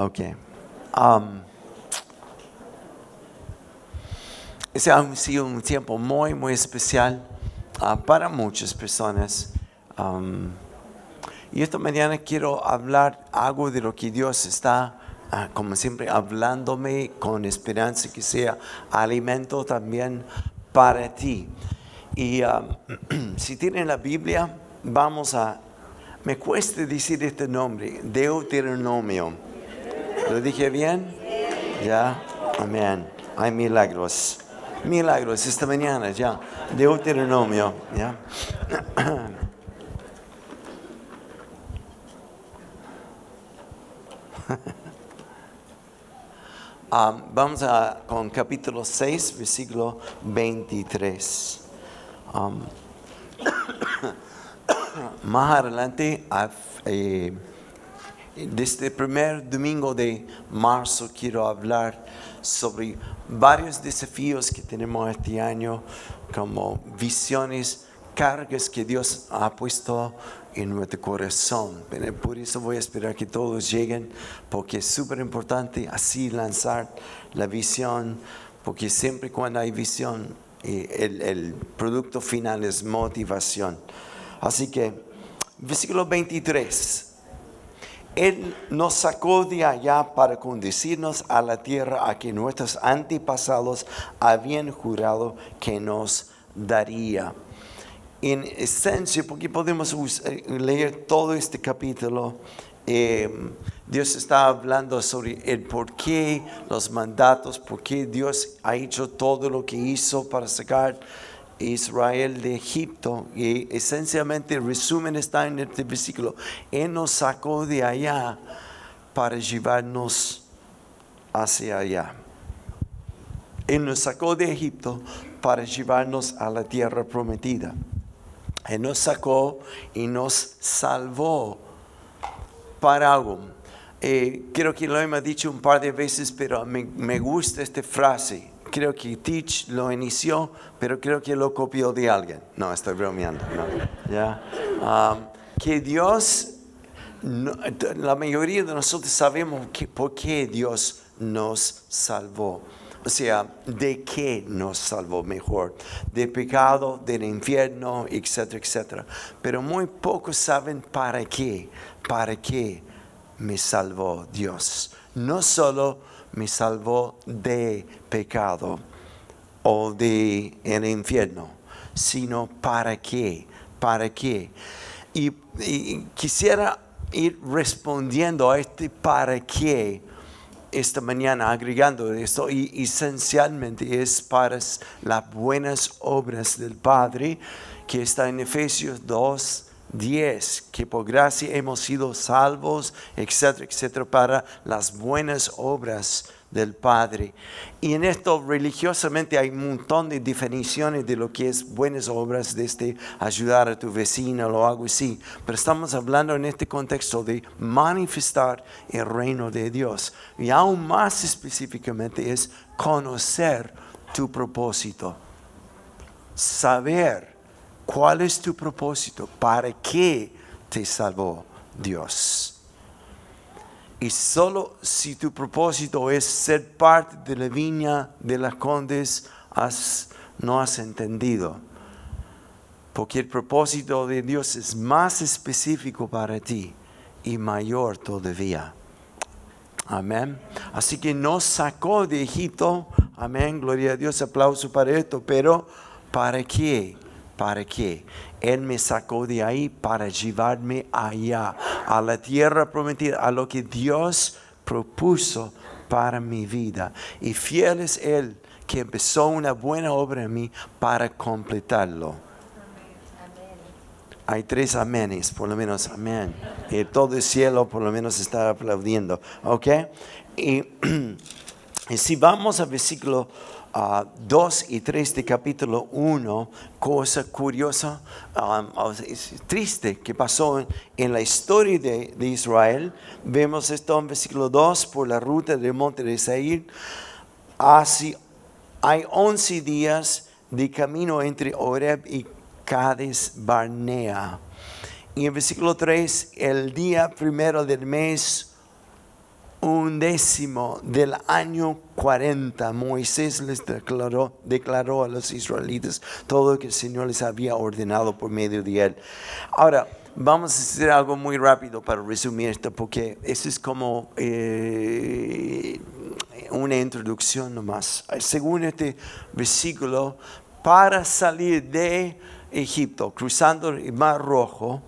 Ok. Um, ese ha sido un tiempo muy, muy especial ah, para muchas personas. Um, y esta mañana quiero hablar algo de lo que Dios está, ah, como siempre, hablándome con esperanza que sea alimento también para ti. Y um, si tienen la Biblia, vamos a... Me cuesta decir este nombre, Deuteronomio. ¿Lo dije bien? Ya, amén. Hay milagros. Milagros esta mañana, ya. Deuteronomio, ya. Um, vamos a, con capítulo 6, versículo 23. Um, más adelante, eh, desde el primer domingo de marzo, quiero hablar sobre varios desafíos que tenemos este año, como visiones, cargas que Dios ha puesto en nuestro corazón. Por eso voy a esperar que todos lleguen, porque es súper importante así lanzar la visión, porque siempre cuando hay visión, eh, el, el producto final es motivación. Así que, versículo 23. Él nos sacó de allá para conducirnos a la tierra a que nuestros antepasados habían jurado que nos daría. En esencia, porque podemos eh, leer todo este capítulo, eh, Dios está hablando sobre el por qué, los mandatos, por qué Dios ha hecho todo lo que hizo para sacar Israel de Egipto. Y esencialmente resumen está en este versículo. Él nos sacó de allá para llevarnos hacia allá. Él nos sacó de Egipto para llevarnos a la tierra prometida. Él nos sacó y nos salvó para algo. Eh, creo que lo hemos dicho un par de veces, pero me, gusta esta frase. Creo que Teach lo inició, pero creo que lo copió de alguien. No, estoy bromeando. Que Dios, la mayoría de nosotros sabemos por qué Dios nos salvó. O sea, ¿de qué nos salvó mejor? De pecado, del infierno, etcétera, etcétera. Pero muy pocos saben para qué, para qué me salvó Dios. No solo me salvó de pecado o de el infierno, sino para qué, para qué. Y, y quisiera ir respondiendo a este para qué esta mañana agregando esto y esencialmente es para las buenas obras del Padre que está en Efesios 2, 10, que por gracia hemos sido salvos, etcétera, etcétera, para las buenas obras del Padre. Y en esto religiosamente hay un montón de definiciones de lo que es buenas obras, desde ayudar a tu vecino o algo así. Pero estamos hablando en este contexto de manifestar el reino de Dios. Y aún más específicamente es conocer tu propósito. Saber cuál es tu propósito, para qué te salvó Dios. Y solo si tu propósito es ser parte de la viña de las condes, no has entendido. Porque el propósito de Dios es más específico para ti y mayor todavía. Amén. Así que nos sacó de Egipto. Amén. Gloria a Dios. Aplauso para esto. Pero ¿para qué? ¿Para qué? Él me sacó de ahí para llevarme allá, a la tierra prometida, a lo que Dios propuso para mi vida. Y fiel es Él que empezó una buena obra en mí para completarlo. Hay tres amenes, por lo menos amén. Y todo el cielo por lo menos está aplaudiendo. ¿Ok? Y, y si vamos al versículo 2 y 3 de capítulo 1, cosa curiosa, um, triste que pasó en, la historia de, Israel. Vemos esto en versículo 2, por la ruta del monte de Seir. Así, hay 11 días de camino entre Oreb y Cades Barnea. Y en versículo 3, el día primero del mes un décimo del año 40, Moisés les declaró, declaró a los israelitas todo lo que el Señor les había ordenado por medio de él. Ahora, vamos a hacer algo muy rápido para resumir esto, porque eso es como eh, una introducción nomás. Según este versículo, para salir de Egipto, cruzando el Mar Rojo,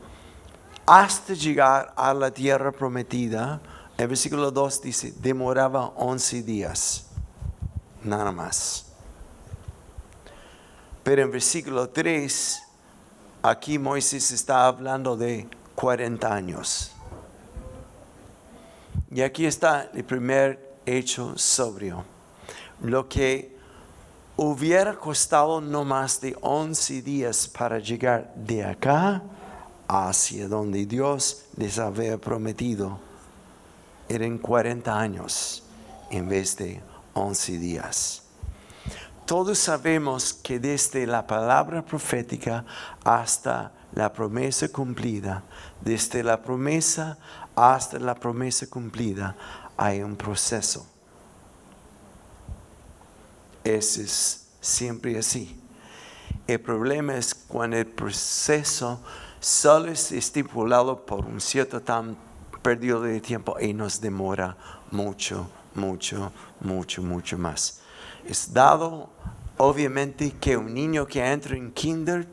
hasta llegar a la tierra prometida, el versículo 2 dice, demoraba 11 días, nada más. Pero en versículo 3, aquí Moisés está hablando de 40 años. Y aquí está el primer hecho sobrio. Lo que hubiera costado no más de 11 días para llegar de acá hacia donde Dios les había prometido, eran 40 años en vez de 11 días. Todos sabemos que desde la palabra profética hasta la promesa cumplida, desde la promesa hasta la promesa cumplida, hay un proceso. Ese es siempre así. El problema es cuando el proceso solo es estipulado por un cierto tan periodo de tiempo y nos demora mucho, mucho, mucho, mucho más. Es dado, obviamente, que un niño que entra en kinder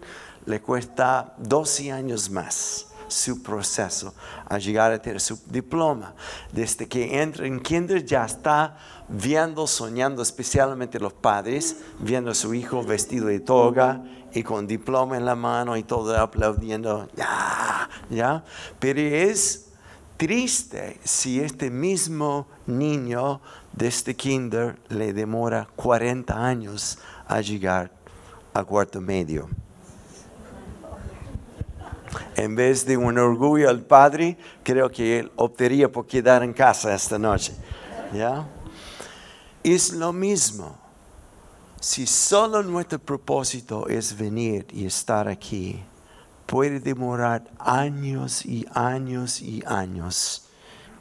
le cuesta 12 años más su proceso a llegar a tener su diploma. Desde que entra en kinder ya está viendo, soñando, especialmente los padres, viendo a su hijo vestido de toga y con diploma en la mano y todo aplaudiendo, ya, ya. Pero es triste si este mismo niño de este kinder le demora 40 años a llegar a cuarto medio en vez de un orgullo al Padre, creo que Él optaría por quedar en casa esta noche. ¿Ya? Es lo mismo. Si solo nuestro propósito es venir y estar aquí, puede demorar años y años y años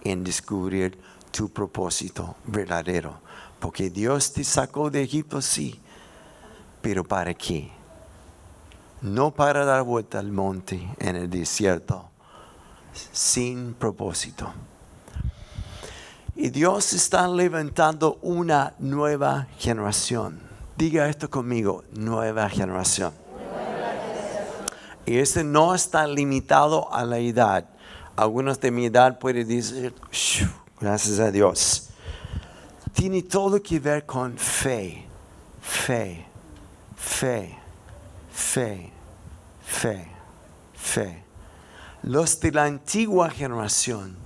en descubrir tu propósito verdadero. Porque Dios te sacó de Egipto, sí, pero ¿para qué? no para dar vuelta al monte en el desierto, sin propósito. Y Dios está levantando una nueva generación. Diga esto conmigo, nueva generación. Y ese no está limitado a la edad. Algunos de mi edad pueden decir, gracias a Dios. Tiene todo que ver con fe, fe, fe fe, fe, fe. Los de la antigua generación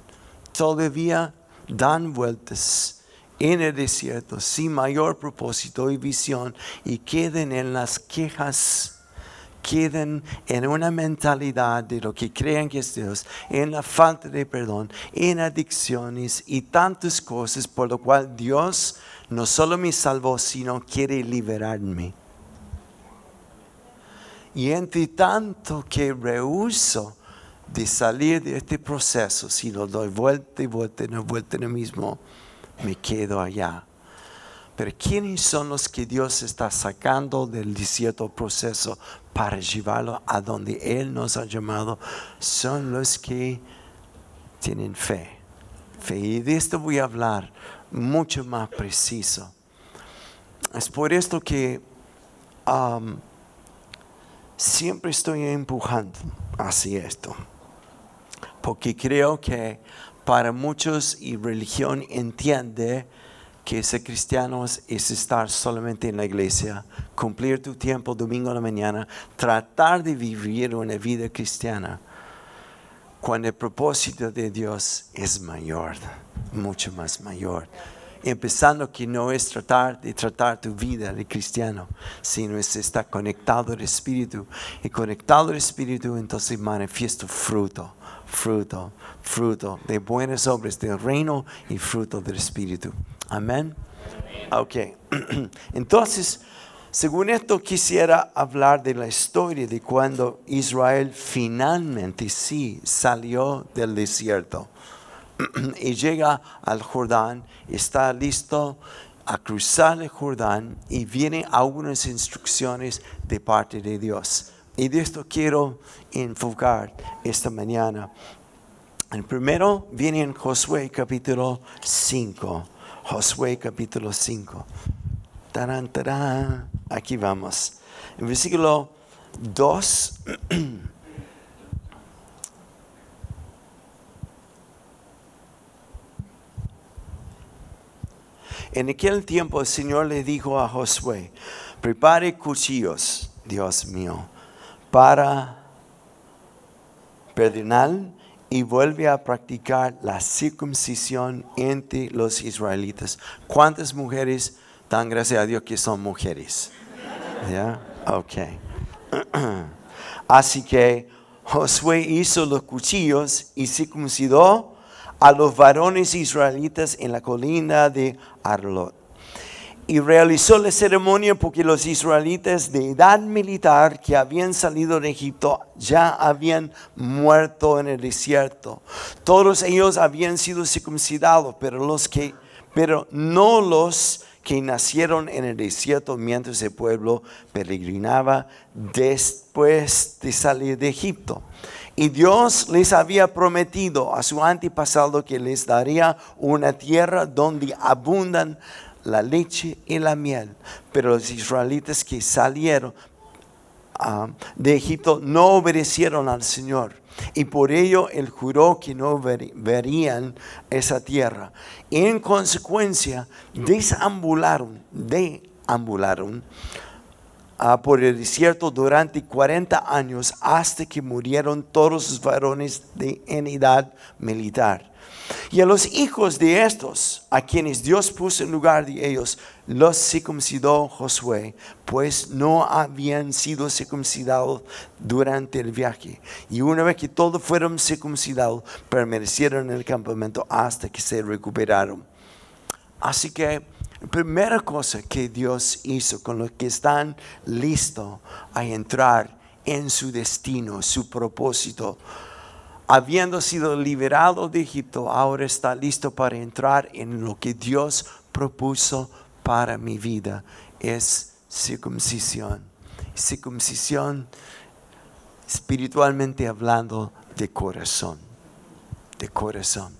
todavía dan vueltas en el desierto sin mayor propósito y visión y quedan en las quejas quedan en una mentalidad de lo que creen que es Dios, en la falta de perdón, en adicciones y tantas cosas por lo cual Dios no solo me salvó, sino quiere liberarme. Y entre tanto que rehuso de salir de este proceso, si lo doy vuelta y vuelta y vuelta en el mismo, me quedo allá. Pero ¿quiénes son los que Dios está sacando del desierto proceso para llevarlo a donde Él nos ha llamado? Son los que tienen fe. Fe. Y de esto voy a hablar mucho más preciso. Es por esto que um, siempre estoy empujando hacia esto. Porque creo que para muchos y religión entiende que ser cristiano es estar solamente en la iglesia, cumplir tu tiempo domingo a la mañana, tratar de vivir una vida cristiana, cuando el propósito de Dios es mayor, mucho más mayor empezando que no es tratar de tratar tu vida de cristiano, sino es estar conectado al Espíritu. Y conectado al Espíritu, entonces manifiesto fruto, fruto, fruto de buenas obras del reino y fruto del Espíritu. Amén. Ok. Entonces, según esto, quisiera hablar de la historia de cuando Israel finalmente sí salió del desierto y llega al Jordán, está listo a cruzar el Jordán y vienen algunas instrucciones de parte de Dios. Y de esto quiero enfocar esta mañana. El primero viene en Josué capítulo 5. Josué capítulo 5. Tarán, tarán. Aquí vamos. En versículo 2. En aquel tiempo el Señor le dijo a Josué, prepare cuchillos, Dios mío, para perdonar y vuelve a practicar la circuncisión entre los israelitas. ¿Cuántas mujeres dan gracias a Dios que son mujeres? ¿Ya? Así que Josué hizo los cuchillos y circuncidó a los varones israelitas en la colina de Arlot. Y realizó la ceremonia porque los israelitas de edad militar que habían salido de Egipto ya habían muerto en el desierto. Todos ellos habían sido circuncidados, pero los que pero no los que nacieron en el desierto mientras el pueblo peregrinaba después de salir de Egipto. Y Dios les había prometido a su antepasado que les daría una tierra donde abundan la leche y la miel. Pero los israelitas que salieron ah, de Egipto no obedecieron al Señor. Y por ello Él juró que no verían esa tierra. Y en consecuencia, desambularon, deambularon por el desierto durante 40 años hasta que murieron todos los varones de, en edad militar. Y a los hijos de estos, a quienes Dios puso en lugar de ellos, los circuncidó Josué, pues no habían sido circuncidados durante el viaje. Y una vez que todos fueron circuncidados, permanecieron en el campamento hasta que se recuperaron. Así que primera cosa que Dios hizo con los que están listos a entrar en su destino, su propósito, habiendo sido liberado de Egipto, ahora está listo para entrar en lo que Dios propuso para mi vida, es circuncisión. Circuncisión espiritualmente hablando de corazón, de corazón.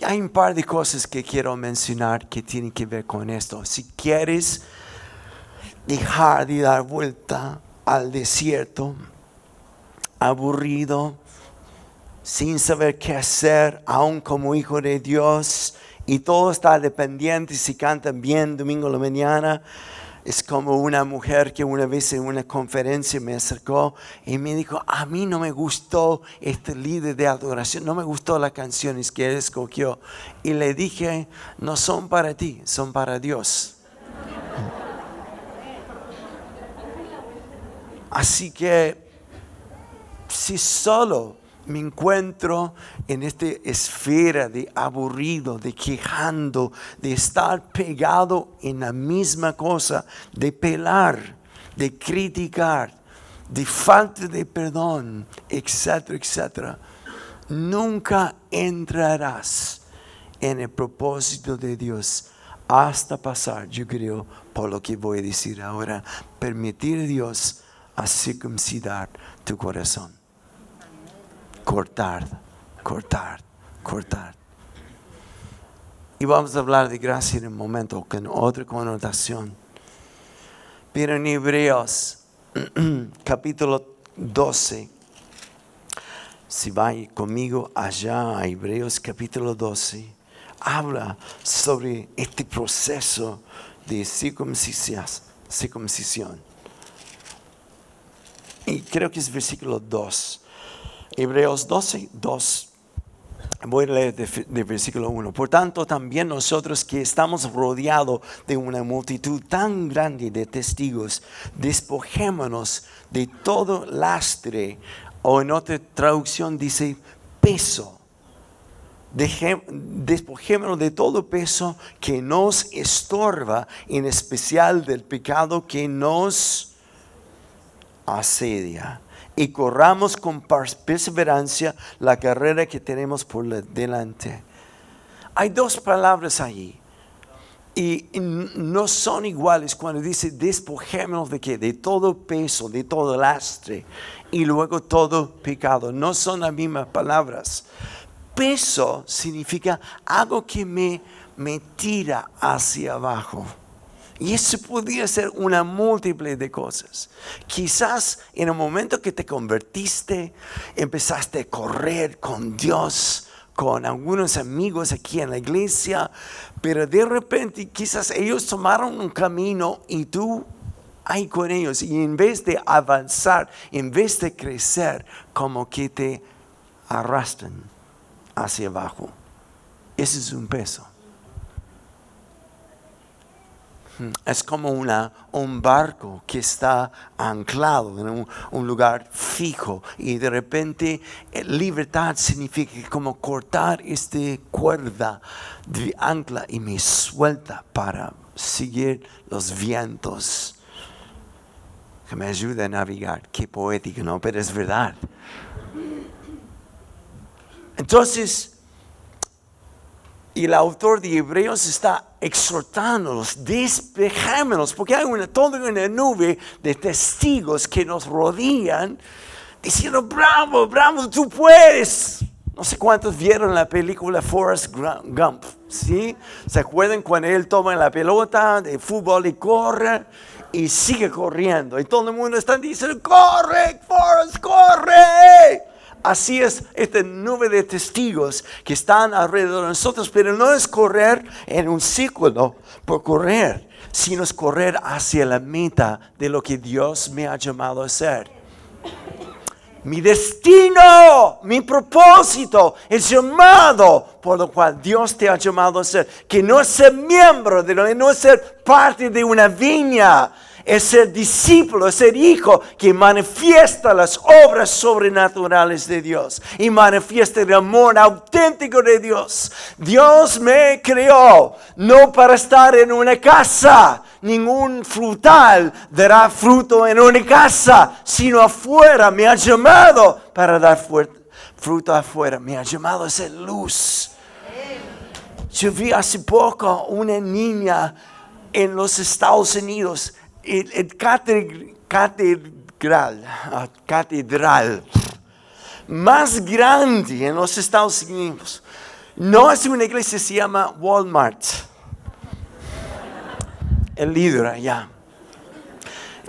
Hay un par de cosas que quiero mencionar que tienen que ver con esto. Si quieres dejar de dar vuelta al desierto, aburrido, sin saber qué hacer, aún como hijo de Dios, y todo está dependiente si cantan bien domingo a la mañana, es como una mujer que una vez en una conferencia me acercó y me dijo, a mí no me gustó este líder de adoración, no me gustó las canciones que escogió. Y le dije, no son para ti, son para Dios. Así que si solo me encuentro en esta esfera de aburrido, de quejando, de estar pegado en la misma cosa, de pelar, de criticar, de falta de perdón, etcétera, etcétera. Nunca entrarás en el propósito de Dios hasta pasar, yo creo, por lo que voy a decir ahora, permitir a Dios a circuncidar tu corazón cortar, cortar, cortar. Y vamos a hablar de gracia en un momento con otra connotación. Pero en Hebreos capítulo 12, si va conmigo allá a Hebreos capítulo 12, habla sobre este proceso de circuncisión. Y creo que es versículo 2. Hebreos 12, 2. Voy a leer de, versículo 1. Por tanto, también nosotros que estamos rodeados de una multitud tan grande de testigos, despojémonos de todo lastre, o en otra traducción dice peso. Despojémonos de todo peso que nos estorba, en especial del pecado que nos asedia y corramos con perseverancia la carrera que tenemos por delante. Hay dos palabras allí. Y no son iguales cuando dice despojémonos de qué? De todo peso, de todo lastre y luego todo pecado. No son las mismas palabras. Peso significa algo que me, me tira hacia abajo. Y eso podría ser una múltiple de cosas. Quizás en el momento que te convertiste, empezaste a correr con Dios, con algunos amigos aquí en la iglesia, pero de repente quizás ellos tomaron un camino y tú ahí con ellos y en vez de avanzar, en vez de crecer, como que te arrastran hacia abajo. Ese es un peso. Es como una, un barco que está anclado en un, lugar fijo y de repente eh, libertad significa como cortar esta cuerda de ancla y me suelta para seguir los vientos que me ayuda a navegar. Qué poético, ¿no? Pero es verdad. Entonces, y el autor de Hebreos está exhortándonos, despejémonos, porque hay una, toda una nube de testigos que nos rodean, diciendo, bravo, bravo, tú puedes. No sé cuántos vieron la película Forrest Gump, ¿sí? ¿Se acuerdan cuando él toma la pelota de fútbol y corre y sigue corriendo? Y todo el mundo está diciendo, corre, Forrest, corre. Así es esta nube de testigos que están alrededor de nosotros, pero no es correr en un círculo por correr, sino es correr hacia la meta de lo que Dios me ha llamado a hacer. Mi destino, mi propósito, el llamado por lo cual Dios te ha llamado a ser, que no es ser miembro de no es ser parte de una viña, es ser discípulo, es ser hijo que manifiesta las obras sobrenaturales de Dios y manifiesta el amor auténtico de Dios. Dios me creó no para estar en una casa, ningún frutal dará fruto en una casa, sino afuera. Me ha llamado para dar fruto afuera. Me ha llamado a ser luz. Yo vi hace poco una niña en los Estados Unidos el, catedral, ah, catedral más grande en los Estados Unidos no es una iglesia, se llama Walmart. El líder allá.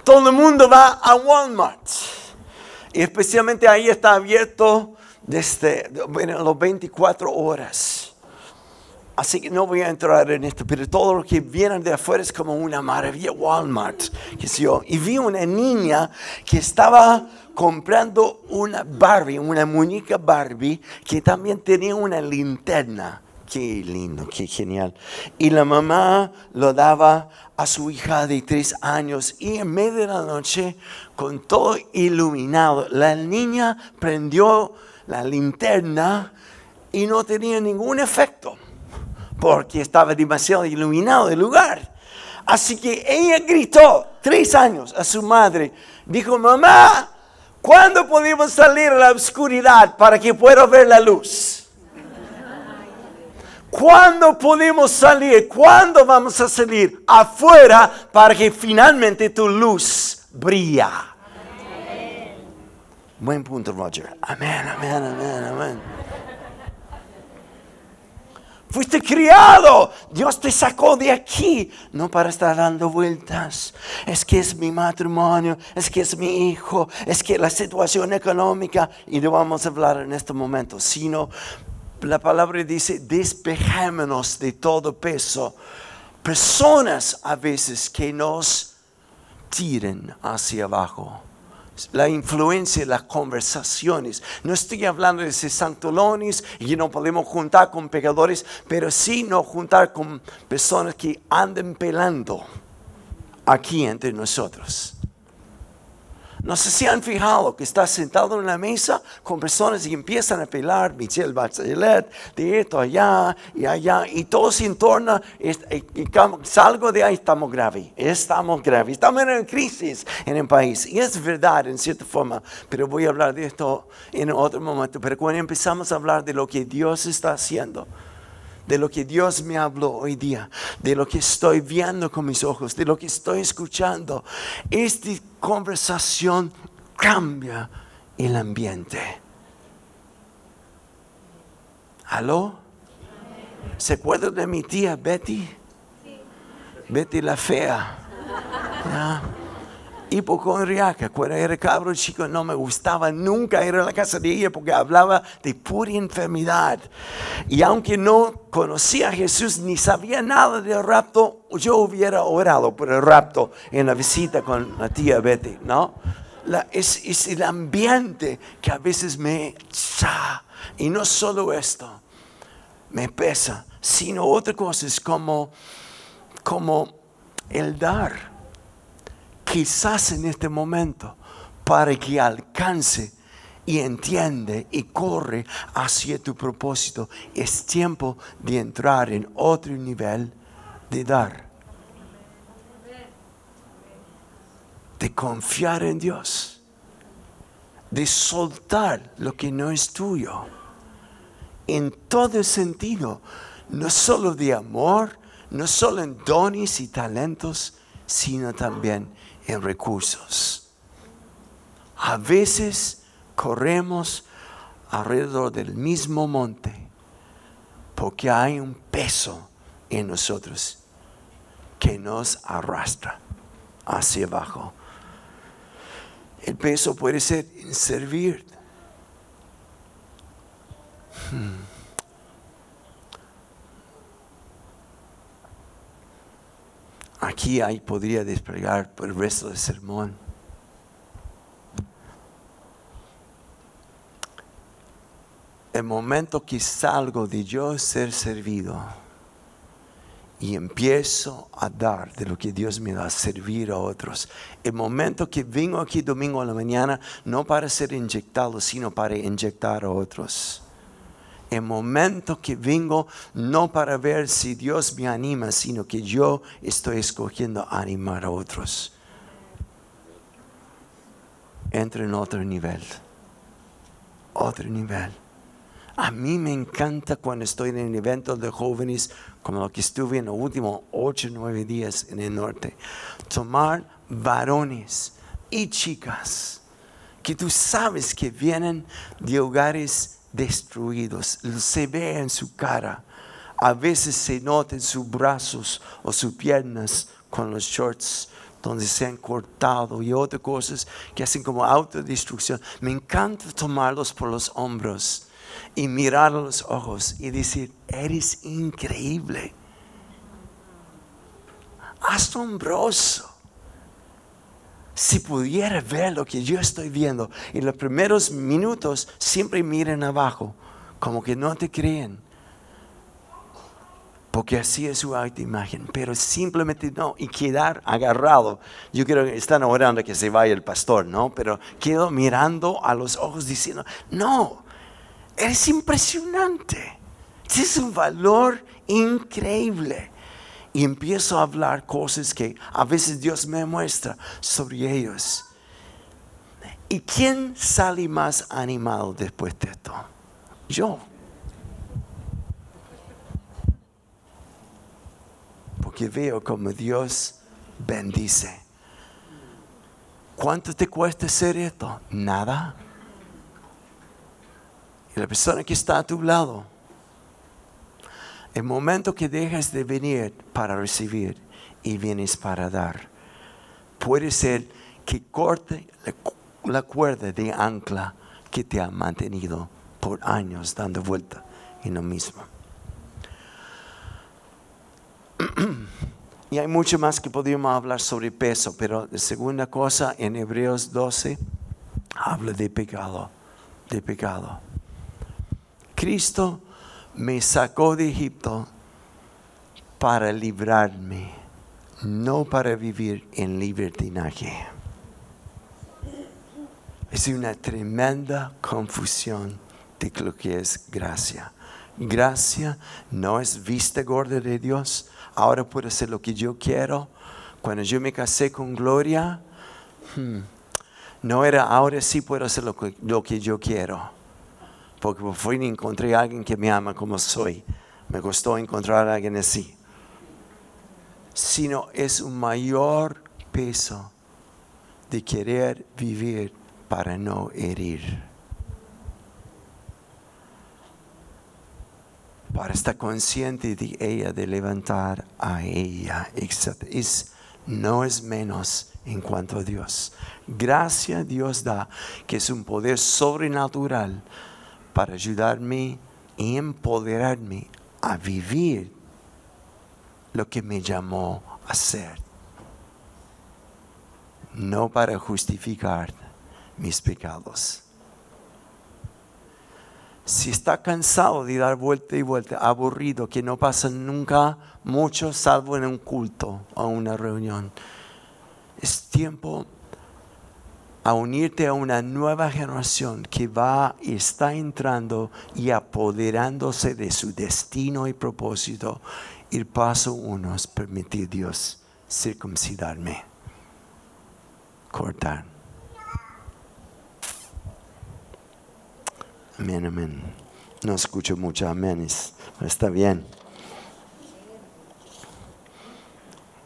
Todo el mundo va a Walmart. Y especialmente ahí está abierto desde bueno, las 24 horas. Así que no voy a entrar en esto, pero todo lo que viene de afuera es como una maravilla. Walmart, que yo. Y vi una niña que estaba comprando una Barbie, una muñeca Barbie, que también tenía una linterna. Qué lindo, qué genial. Y la mamá lo daba a su hija de tres años y en medio de la noche, con todo iluminado, la niña prendió la linterna y no tenía ningún efecto porque estaba demasiado iluminado el lugar. Así que ella gritó tres años a su madre. Dijo, mamá, ¿cuándo podemos salir a la oscuridad para que pueda ver la luz? ¿Cuándo podemos salir? ¿Cuándo vamos a salir afuera para que finalmente tu luz brilla? Buen punto, Roger. Amén, amén, amén, amén. Fuiste criado. Dios te sacó de aquí. No para estar dando vueltas. Es que es mi matrimonio. Es que es mi hijo. Es que la situación económica. Y no vamos a hablar en este momento. Sino la palabra dice, despejémonos de todo peso. Personas a veces que nos tiren hacia abajo la influencia las conversaciones. No estoy hablando de santolones y no podemos juntar con pecadores, pero sí no juntar con personas que anden pelando aquí entre nosotros. No sé si han fijado que está sentado en la mesa con personas y empiezan a pelar Michelle Bachelet de esto allá y allá y todos en torno. Y, salgo de ahí, estamos graves, estamos graves, estamos en crisis en el país. Y es verdad en cierta forma, pero voy a hablar de esto en otro momento. Pero cuando empezamos a hablar de lo que Dios está haciendo, de lo que Dios me habló hoy día, de lo que estoy viendo con mis ojos, de lo que estoy escuchando. Esta conversación cambia el ambiente. ¿Aló? ¿Se acuerdan de mi tía Betty? Betty la fea hipocondriaca. Cuando era cabro chico no me gustaba nunca ir a la casa de ella porque hablaba de pura enfermedad. Y aunque no conocía a Jesús ni sabía nada del rapto, yo hubiera orado por el rapto en la visita con la tía Betty, ¿no? es, es, el ambiente que a veces me... Y no solo esto, me pesa, sino otra cosa como, como el dar quizás en este momento, para que alcance y entiende y corre hacia tu propósito, es tiempo de entrar en otro nivel de dar. De confiar en Dios. De soltar lo que no es tuyo. En todo sentido. No solo de amor, no solo en dones y talentos, sino también en recursos. A veces corremos alrededor del mismo monte porque hay un peso en nosotros que nos arrastra hacia abajo. El peso puede ser servir. Hmm. Aquí ahí podría desplegar el resto del sermón. El momento que salgo de yo ser servido y empiezo a dar de lo que Dios me da, servir a otros. El momento que vengo aquí domingo a la mañana, no para ser inyectado, sino para inyectar a otros el momento que vengo no para ver si Dios me anima, sino que yo estoy escogiendo animar a otros. Entro en otro nivel. Otro nivel. A mí me encanta cuando estoy en el evento de jóvenes, como lo que estuve en los últimos ocho o nueve días en el norte, tomar varones y chicas que tú sabes que vienen de hogares destruidos. Se ve en su cara. A veces se nota en sus brazos o sus piernas con los shorts donde se han cortado y otras cosas que hacen como autodestrucción. Me encanta tomarlos por los hombros y mirar a los ojos y decir, eres increíble, asombroso si pudiera ver lo que yo estoy viendo, en los primeros minutos siempre miren abajo, como que no te creen. Porque así es su imagen pero simplemente no, y quedar agarrado. Yo creo que están orando que se vaya el pastor, ¿no? Pero quedo mirando a los ojos diciendo, no, eres impresionante. Es un valor increíble y empiezo a hablar cosas que a veces Dios me muestra sobre ellos. ¿Y quién sale más animado después de esto? Yo. Porque veo como Dios bendice. ¿Cuánto te cuesta hacer esto? Nada. Y la persona que está a tu lado el momento que dejas de venir para recibir y vienes para dar, puede ser que corte la, cuerda de ancla que te ha mantenido por años dando vuelta en lo mismo. y hay mucho más que podríamos hablar sobre peso, pero la segunda cosa en Hebreos 12 habla de pecado, de pecado. Cristo me sacó de Egipto para librarme, no para vivir en libertinaje. es una tremenda confusión de lo que es gracia. Gracia no es vista gorda de Dios. Ahora puedo hacer lo que yo quiero. Cuando yo me casé con Gloria, hmm, no era ahora sí puedo hacer lo que, lo que yo quiero. Porque por fin encontré a alguien que me ama como soy. Me costó encontrar a alguien así. Sino es un mayor peso de querer vivir para no herir. Para estar consciente de ella, de levantar a ella, Es, no es menos en cuanto a Dios. Gracia Dios da, que es un poder sobrenatural para ayudarme y empoderarme a vivir lo que me llamó a ser. No para justificar mis pecados. Si está cansado de dar vuelta y vuelta, aburrido, que no pasa nunca mucho salvo en un culto o una reunión, es tiempo a unirte a una nueva generación que va y está entrando y apoderándose de su destino y propósito. El paso uno es permitir Dios circuncidarme, cortar. Amén, amén. No escucho mucho amén, está bien.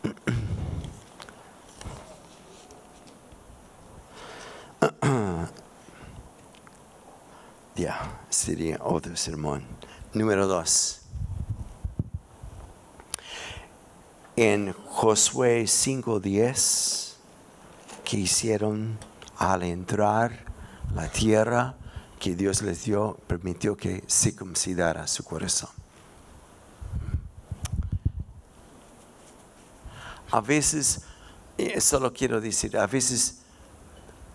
ya, sería otro sermón. Número dos. En Josué 5:10, que hicieron al entrar la tierra, que Dios les dio permitió que circuncidara su corazón. A veces, eso lo quiero decir, a veces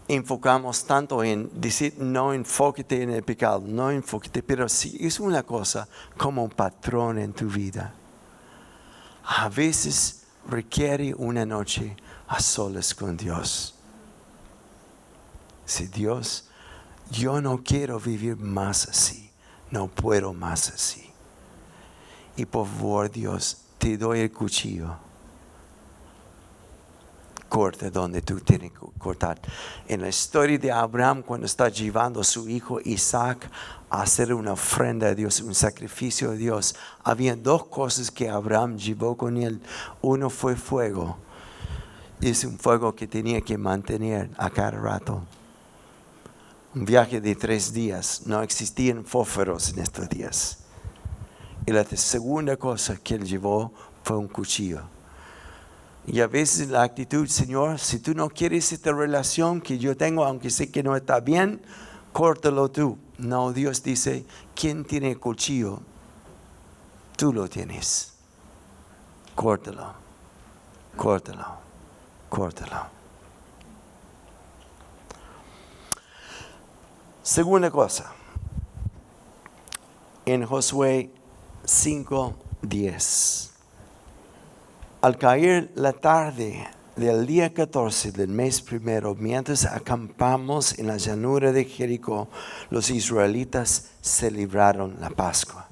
enfocamos tanto en decir no enfóquete en el pecado, no enfóquete, pero si es una cosa como un patrón en tu vida, a veces requiere una noche a solas con Dios. Si Dios yo no quiero vivir más así, no puedo más así. Y por favor, Dios, te doy el cuchillo. Corta donde tú tienes que cortar. En la historia de Abraham, cuando está llevando a su hijo Isaac a hacer una ofrenda a Dios, un sacrificio a Dios, había dos cosas que Abraham llevó con él. Uno fue fuego. Es un fuego que tenía que mantener a cada rato un viaje de tres días. No existían fósforos en estos días. Y la segunda cosa que él llevó fue un cuchillo. Y a veces la actitud, Señor, si tú no quieres esta relación que yo tengo, aunque sé que no está bien, córtalo tú. No, Dios dice, ¿quién tiene el cuchillo? Tú lo tienes. Córtalo, córtalo, córtalo. Segunda cosa, en Josué 5:10, al caer la tarde del día 14 del mes primero, mientras acampamos en la llanura de Jericó, los israelitas celebraron la Pascua.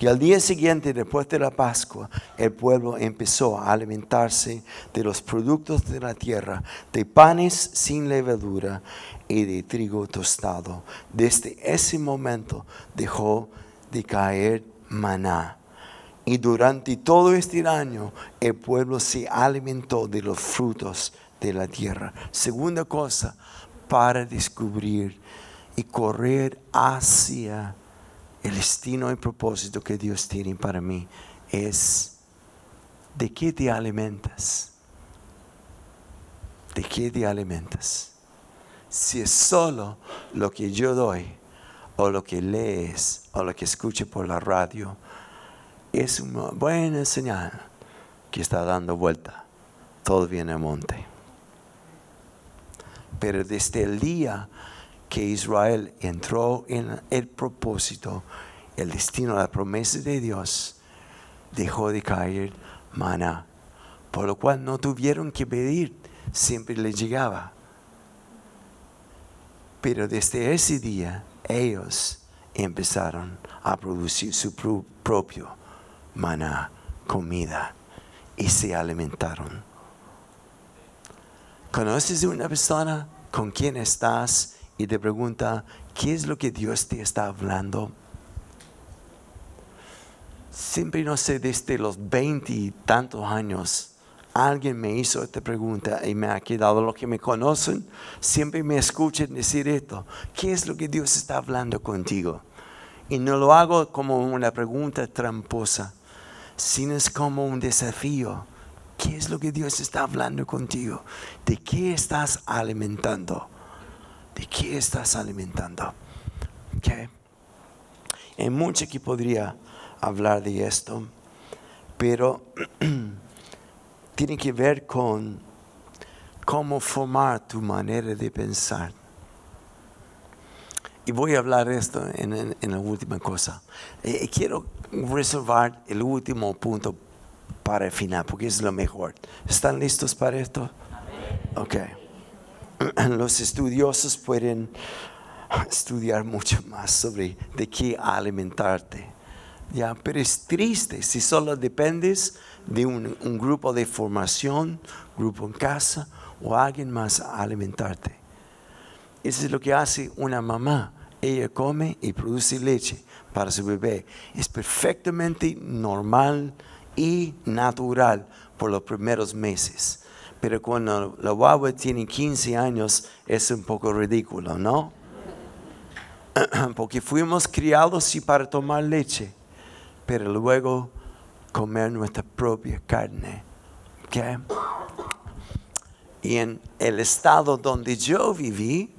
Y al día siguiente, después de la Pascua, el pueblo empezó a alimentarse de los productos de la tierra, de panes sin levadura y de trigo tostado. Desde ese momento dejó de caer maná. Y durante todo este año el pueblo se alimentó de los frutos de la tierra. Segunda cosa, para descubrir y correr hacia el destino y propósito que Dios tiene para mí es de qué te alimentas. ¿De qué te alimentas? Si es solo lo que yo doy, o lo que lees, o lo que escuches por la radio, es una buena señal que está dando vuelta. Todo viene a monte. Pero desde el día que Israel entró en el propósito, el destino, la promesa de Dios, dejó de caer maná, por lo cual no tuvieron que pedir, siempre les llegaba. Pero desde ese día ellos empezaron a producir su pro- propio maná, comida, y se alimentaron. ¿Conoces una persona con quien estás y te pregunta, ¿qué es lo que Dios te está hablando? Siempre, no sé, desde los veinte y tantos años, alguien me hizo esta pregunta y me ha quedado. Los que me conocen siempre me escuchan decir esto. ¿Qué es lo que Dios está hablando contigo? Y no lo hago como una pregunta tramposa, sino es como un desafío. ¿Qué es lo que Dios está hablando contigo? ¿De qué estás alimentando? ¿De qué estás alimentando? ¿Ok? Hay mucho que podría hablar de esto, pero tiene que ver con cómo formar tu manera de pensar. Y voy a hablar de esto en, en- en la última cosa. Eh, eh, quiero reservar el último punto para el final, porque es lo mejor. ¿Están listos para esto? Ok. Los estudiosos pueden estudiar mucho más sobre de qué alimentarte. Ya, pero es triste si solo dependes de un, un grupo de formación, grupo en casa o alguien más a alimentarte. Eso es lo que hace una mamá. Ella come y produce leche para su bebé. Es perfectamente normal y natural por los primeros meses. Pero cuando la guagua tiene 15 años es un poco ridículo, ¿no? Porque fuimos criados sí para tomar leche, pero luego comer nuestra propia carne. ¿ok? Y en el estado donde yo viví,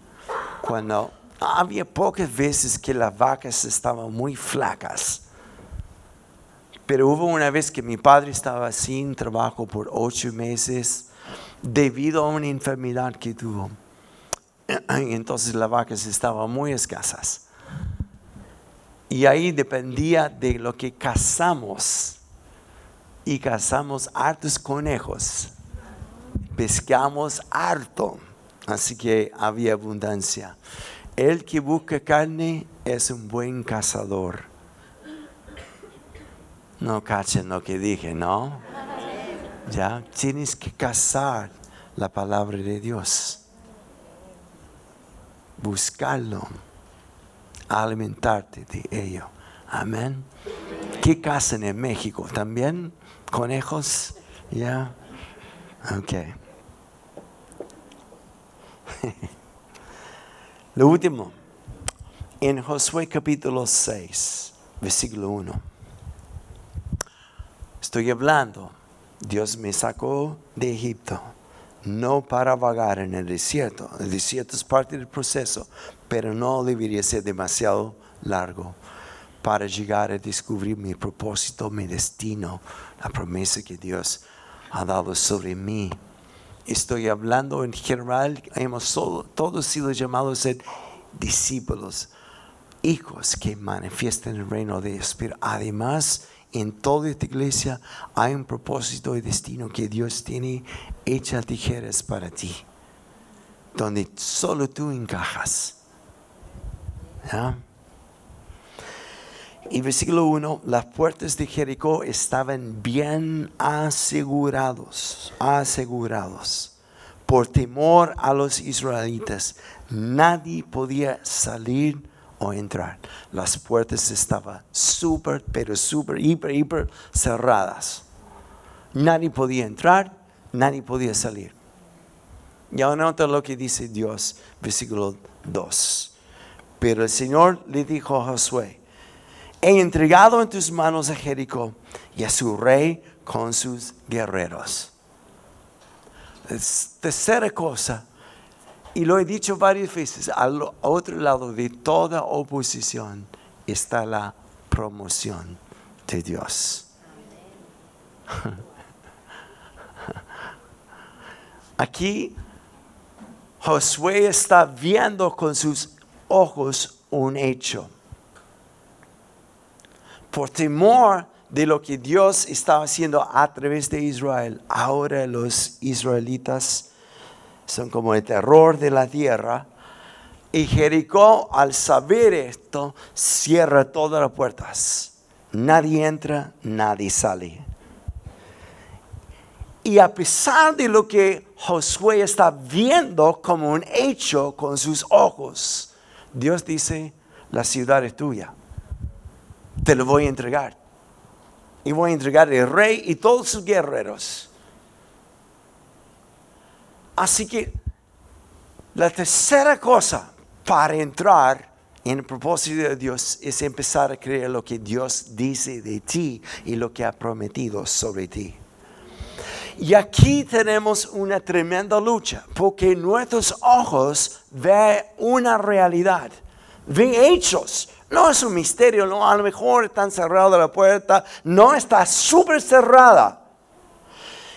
cuando había pocas veces que las vacas estaban muy flacas. Pero hubo una vez que mi padre estaba sin trabajo por ocho meses debido a una enfermedad que tuvo. Entonces las vacas estaban muy escasas. Y ahí dependía de lo que cazamos. Y cazamos hartos conejos. Pescamos harto. Así que había abundancia. El que busca carne es un buen cazador. No cachen lo que dije, ¿no? Ya tienes que cazar la palabra de Dios. Buscarlo. Alimentarte de ello. Amén. ¿Qué cazan en México? ¿También conejos? Ya. Ok. Lo último, en Josué capítulo 6, versículo 1. Estoy hablando, Dios me sacó de Egipto, no para vagar en el desierto. El desierto es parte del proceso, pero no debería ser demasiado largo para llegar a descubrir mi propósito, mi destino, la promesa que Dios ha dado sobre mí. Estoy hablando en general, hemos todos sido llamados a ser discípulos, hijos que manifiestan el reino de. Pero además, en toda esta iglesia hay un propósito y destino que Dios tiene hechas tijeras para ti, donde solo tú encajas. ¿Ya? Y versículo 1, las puertas de Jericó estaban bien asegurados, asegurados. Por temor a los israelitas, nadie podía salir o entrar. Las puertas estaban súper, pero súper, hiper, hiper cerradas. Nadie podía entrar, nadie podía salir. Y ahora nota lo que dice Dios, versículo 2. Pero el Señor le dijo a Josué, he entregado en tus manos a Jericó y a su rey con sus guerreros. Tercera cosa, y lo he dicho varias veces, al otro lado de toda oposición está la promoción de Dios. Aquí Josué está viendo con sus ojos un hecho por temor de lo que Dios estaba haciendo a través de Israel. Ahora los israelitas son como el terror de la tierra Y Jericó, al saber esto, cierra todas las puertas. Nadie entra, nadie sale. Y a pesar de lo que Josué está viendo como un hecho con sus ojos, Dios dice, la ciudad es tuya. Te lo voy a entregar. Y voy a entregar el rey y todos sus guerreros. Así que la tercera cosa para entrar en el propósito de Dios es empezar a creer lo que Dios dice de ti y lo que ha prometido sobre ti. Y aquí tenemos una tremenda lucha, porque nuestros ojos ven una realidad, ven hechos. No es un misterio, no, a lo mejor está cerrada la puerta, no está súper cerrada.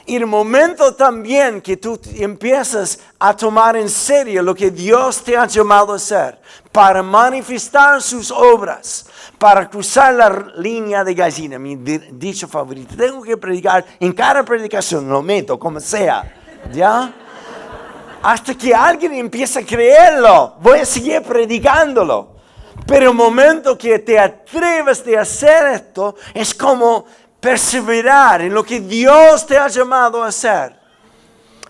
Y el momento también que tú empiezas a tomar en serio lo que Dios te ha llamado a hacer, para manifestar sus obras, para cruzar la línea de gallina, mi dicho favorito. Tengo que predicar en cada predicación, lo meto, como sea, ¿ya? Hasta que alguien empiece a creerlo, voy a seguir predicándolo. Pero el momento que te atreves de hacer esto, es como perseverar en lo que Dios te ha llamado a hacer.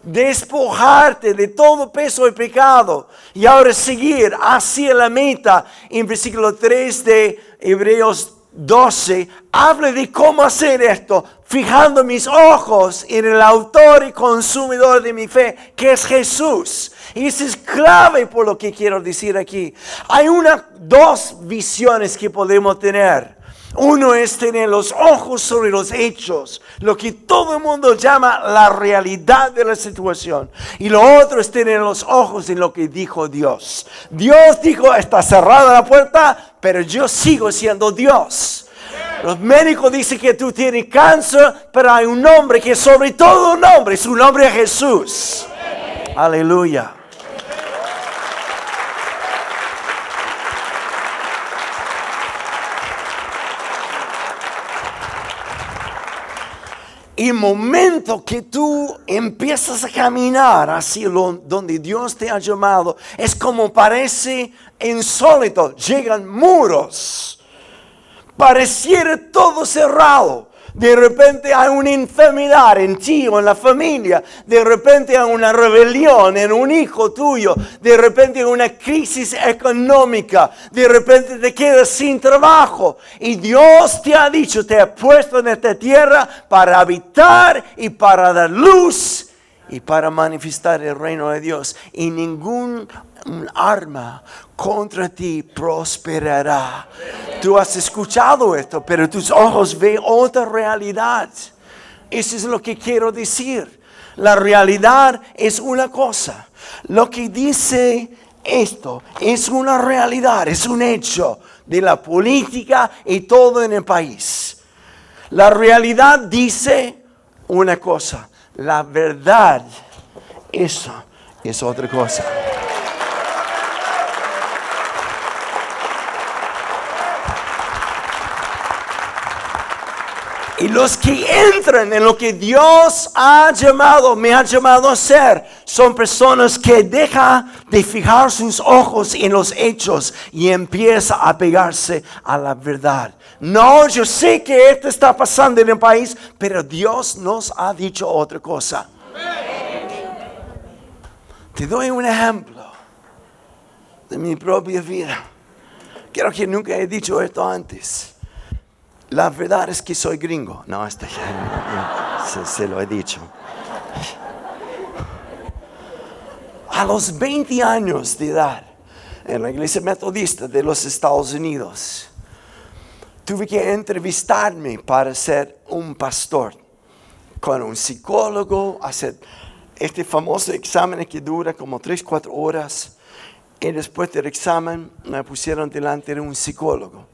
Despojarte de todo peso y pecado y ahora seguir hacia la meta. En versículo 3 de Hebreos 12, habla de cómo hacer esto, fijando mis ojos en el autor y consumidor de mi fe, que es Jesús. Y eso es clave por lo que quiero decir aquí. Hay una, dos visiones que podemos tener. Uno es tener los ojos sobre los hechos, lo que todo el mundo llama la realidad de la situación. Y lo otro es tener los ojos en lo que dijo Dios. Dios dijo, está cerrada la puerta, pero yo sigo siendo Dios. Los médicos dicen que tú tienes cáncer, pero hay un nombre que sobre todo un nombre, su nombre es Jesús. Aleluya. El momento que tú empiezas a caminar hacia donde Dios te ha llamado, es como parece insólito. Llegan muros. Pareciera todo cerrado. De repente hay una enfermedad en ti o en la familia. De repente hay una rebelión en un hijo tuyo. De repente hay una crisis económica. De repente te quedas sin trabajo. Y Dios te ha dicho, te ha puesto en esta tierra para habitar y para dar luz y para manifestar el reino de Dios. Y ningún arma contra ti prosperará. Tú has escuchado esto, pero tus ojos ven otra realidad. Eso es lo que quiero decir. La realidad es una cosa. Lo que dice esto es una realidad, es un hecho de la política y todo en el país. La realidad dice una cosa. La verdad, eso es otra cosa. Y los que entran en lo que Dios ha llamado, me ha llamado a ser, son personas que dejan de fijar sus ojos en los hechos y empieza a pegarse a la verdad. No, yo sé que esto está pasando en el país, pero Dios nos ha dicho otra cosa. Te doy un ejemplo de mi propia vida. Quiero que nunca he dicho esto antes. La verdad es que soy gringo. No, este, se, se lo he dicho. A los 20 años de edad, en la iglesia metodista de los Estados Unidos, tuve que entrevistarme para ser un pastor con un psicólogo, hacer este famoso examen que dura como 3, 4 horas. Y después del examen me pusieron delante de un psicólogo.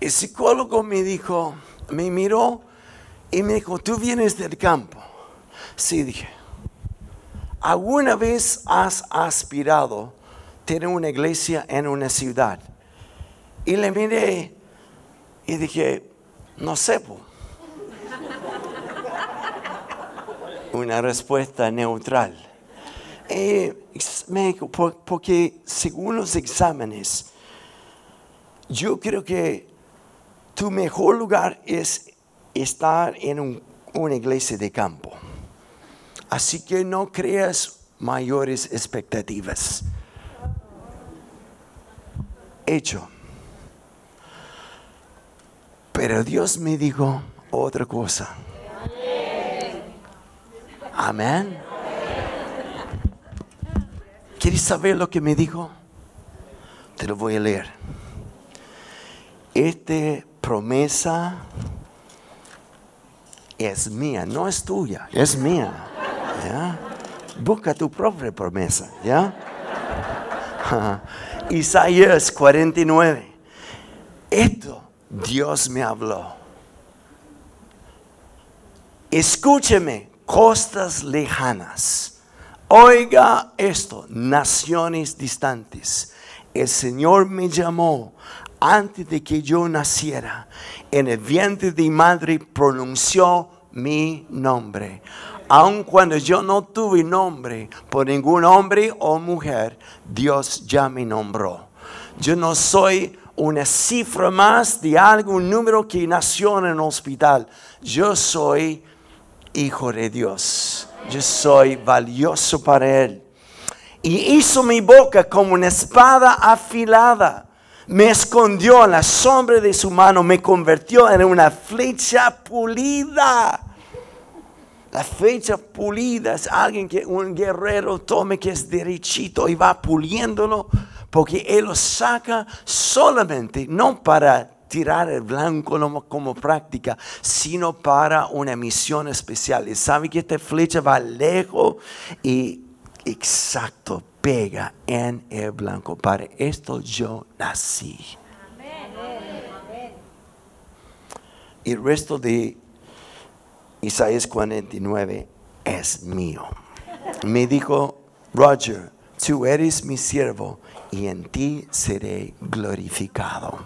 El psicólogo me dijo, me miró y me dijo, tú vienes del campo. Sí, dije, ¿alguna vez has aspirado tener una iglesia en una ciudad? Y le miré y dije, no sé. Una respuesta neutral. me dijo, "Por- porque según los exámenes, yo creo que tu mejor lugar es estar en un- una iglesia de campo. Así que no creas mayores expectativas. Hecho. Pero Dios me dijo otra cosa. Amén. ¿Quieres saber lo que me dijo? Te lo voy a leer. Esta promesa es mía, no es tuya, es mía. Busca tu propia promesa, ¿ya? Isaías 49. Esto Dios me habló. Escúcheme, costas lejanas. Oiga esto, naciones distantes. El Señor me llamó antes de que yo naciera. En el vientre de mi madre pronunció mi nombre. Aun cuando yo no tuve nombre por ningún hombre o mujer, Dios ya me nombró. Yo no soy una cifra más de algún número que nació en el hospital. Yo soy hijo de Dios. Yo soy valioso para Él. Y hizo mi boca como una espada afilada. Me escondió en la sombra de su mano. Me convirtió en una flecha pulida. La flecha pulida es alguien que un guerrero tome que es derechito y va puliéndolo porque él lo saca solamente no para tirar el blanco como, práctica, sino para una misión especial. Y sabe que esta flecha va lejos y exacto pega en el blanco. Para esto yo nací. Y el resto de Isaías 49 es mío. Me dijo, Roger, tú eres mi siervo y en ti seré glorificado.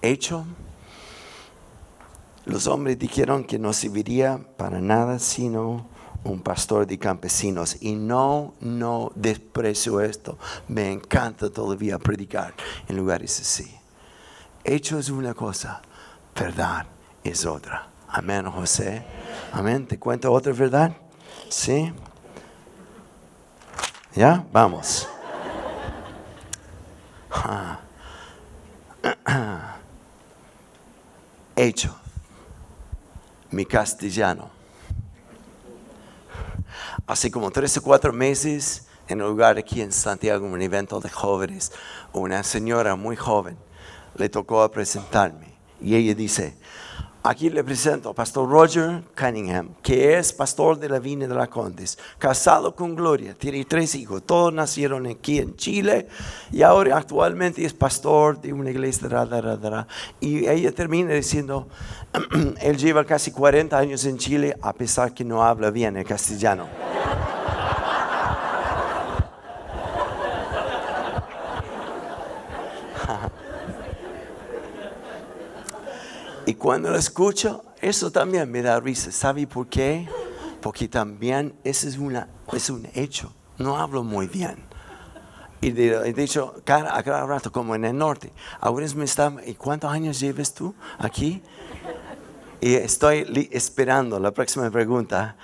Hecho, los hombres dijeron que no serviría para nada sino un pastor de campesinos. Y no, no desprecio esto. Me encanta todavía predicar en lugares así. Hecho es una cosa, verdad es otra. Amén, José. Amén. ¿Te cuento otra verdad? Sí. ¿Ya? Vamos. Ah. Hecho. Mi castellano. Hace como tres o cuatro meses, en un lugar aquí en Santiago, un evento de jóvenes, una señora muy joven le tocó a presentarme. Y ella dice, aquí le presento a Pastor Roger Cunningham, que es pastor de la Vina de la Condes, casado con Gloria, tiene tres hijos, todos nacieron aquí en Chile y ahora actualmente es pastor de una iglesia. da, da, da. Y ella termina diciendo, él lleva casi 40 años en Chile a pesar que no habla bien el castellano. Y cuando lo escucho, eso también me da risa. ¿Sabe por qué? Porque también ese es, una, es un hecho. No hablo muy bien. Y de, de hecho, cada, a cada rato, como en el norte, algunos me están, ¿y cuántos años llevas tú aquí? Y estoy esperando la próxima pregunta.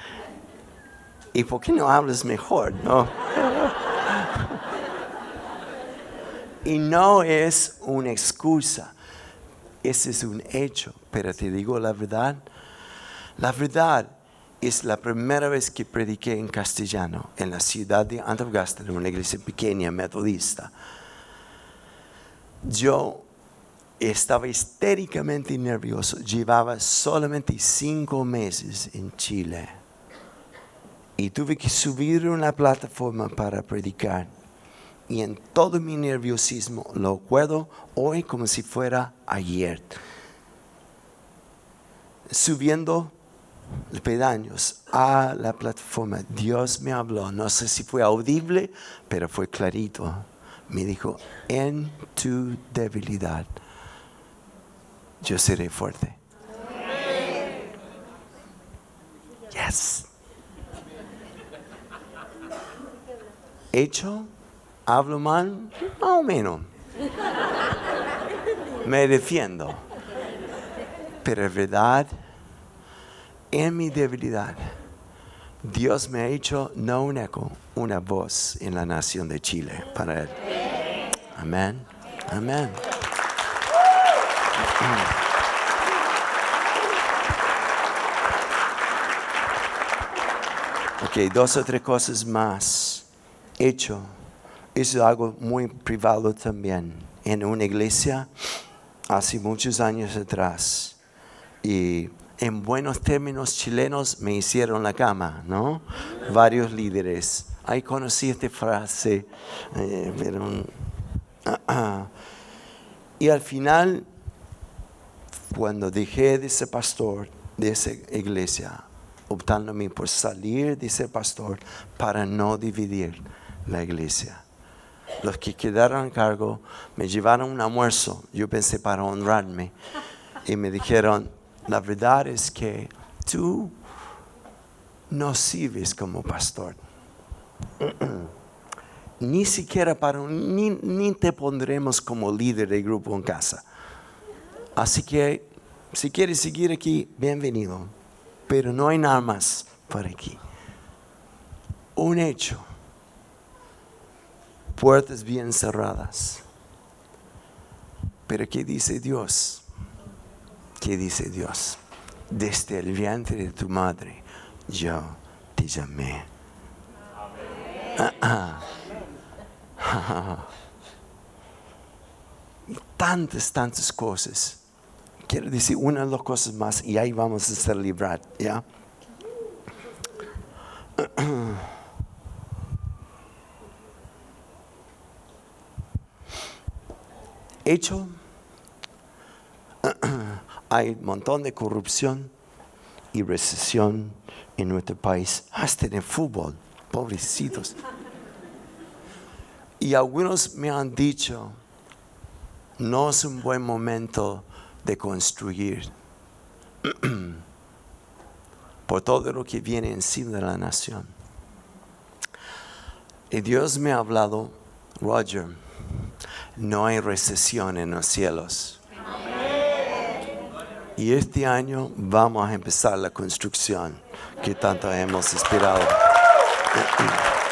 ¿Y por qué no hablas mejor? No. y no es una excusa. Ese es un hecho, pero te digo la verdad. La verdad es la primera vez que prediqué en castellano en la ciudad de Antofagasta, en una iglesia pequeña metodista. Yo estaba histéricamente nervioso. Llevaba solamente cinco meses en Chile y tuve que subir una plataforma para predicar. Y en todo mi nerviosismo lo recuerdo hoy como si fuera ayer. Subiendo pedaños a la plataforma, Dios me habló. No sé si fue audible, pero fue clarito. Me dijo, en tu debilidad, yo seré fuerte. Yes. ¿Hecho? ¿Hablo mal? Más o menos. Me defiendo. Pero es verdad, en mi debilidad, Dios me ha hecho no un eco, una voz en la nación de Chile para Él. Amén. Amén. Ok, dos o tres cosas más. Hecho. Eso es algo muy privado también. En una iglesia, hace muchos años atrás. Y en buenos términos chilenos me hicieron la cama, ¿no? Varios líderes. Ahí conocí esta frase. eh, pero, y al final, cuando dejé de ser pastor de esa iglesia, optándome por salir de ser pastor para no dividir la iglesia. Los que quedaron a cargo me llevaron un almuerzo, yo pensé para honrarme, y me dijeron, la verdad es que tú no sirves como pastor. ni siquiera para un- ni, ni te pondremos como líder de grupo en casa. Así que si quieres seguir aquí, bienvenido. Pero no hay nada más por aquí. Un hecho. Puertas bien cerradas. Pero ¿qué dice Dios? ¿Qué dice Dios? Desde el vientre de tu madre yo te llamé. Y tantas, tantas cosas. Quiero decir una o dos cosas más y ahí vamos a ser librar, ¿ya? Hecho, hay un montón de corrupción y recesión en nuestro país, hasta en el fútbol, pobrecitos. Y algunos me han dicho, no es un buen momento de construir por todo lo que viene encima de la nación. Y Dios me ha hablado, Roger, no hay recesión en los cielos. Y este año vamos a empezar la construcción que tanto hemos esperado.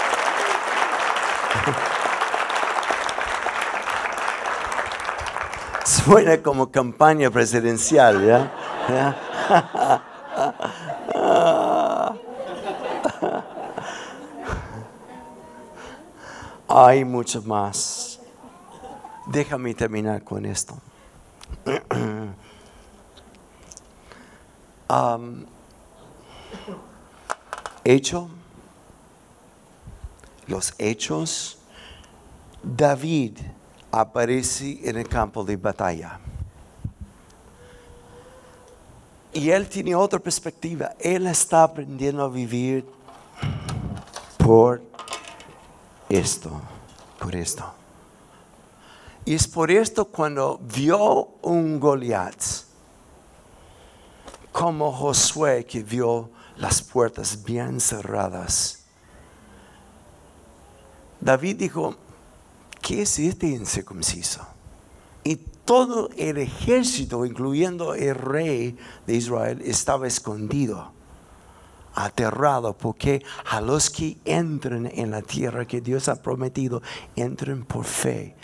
Suena como campaña presidencial, ¿ya? Hay mucho más. Déjame terminar con esto. Hecho, los hechos, David aparece en el campo de batalla. Y él tiene otra perspectiva. Él está aprendiendo a vivir por esto, por esto. Y es por esto cuando vio un Goliat, como Josué que vio las puertas bien cerradas. David dijo, ¿qué es este incircunciso? Y todo el ejército, incluyendo el rey de Israel, estaba escondido, aterrado, porque a los que entran en la tierra que Dios ha prometido, entran por fe.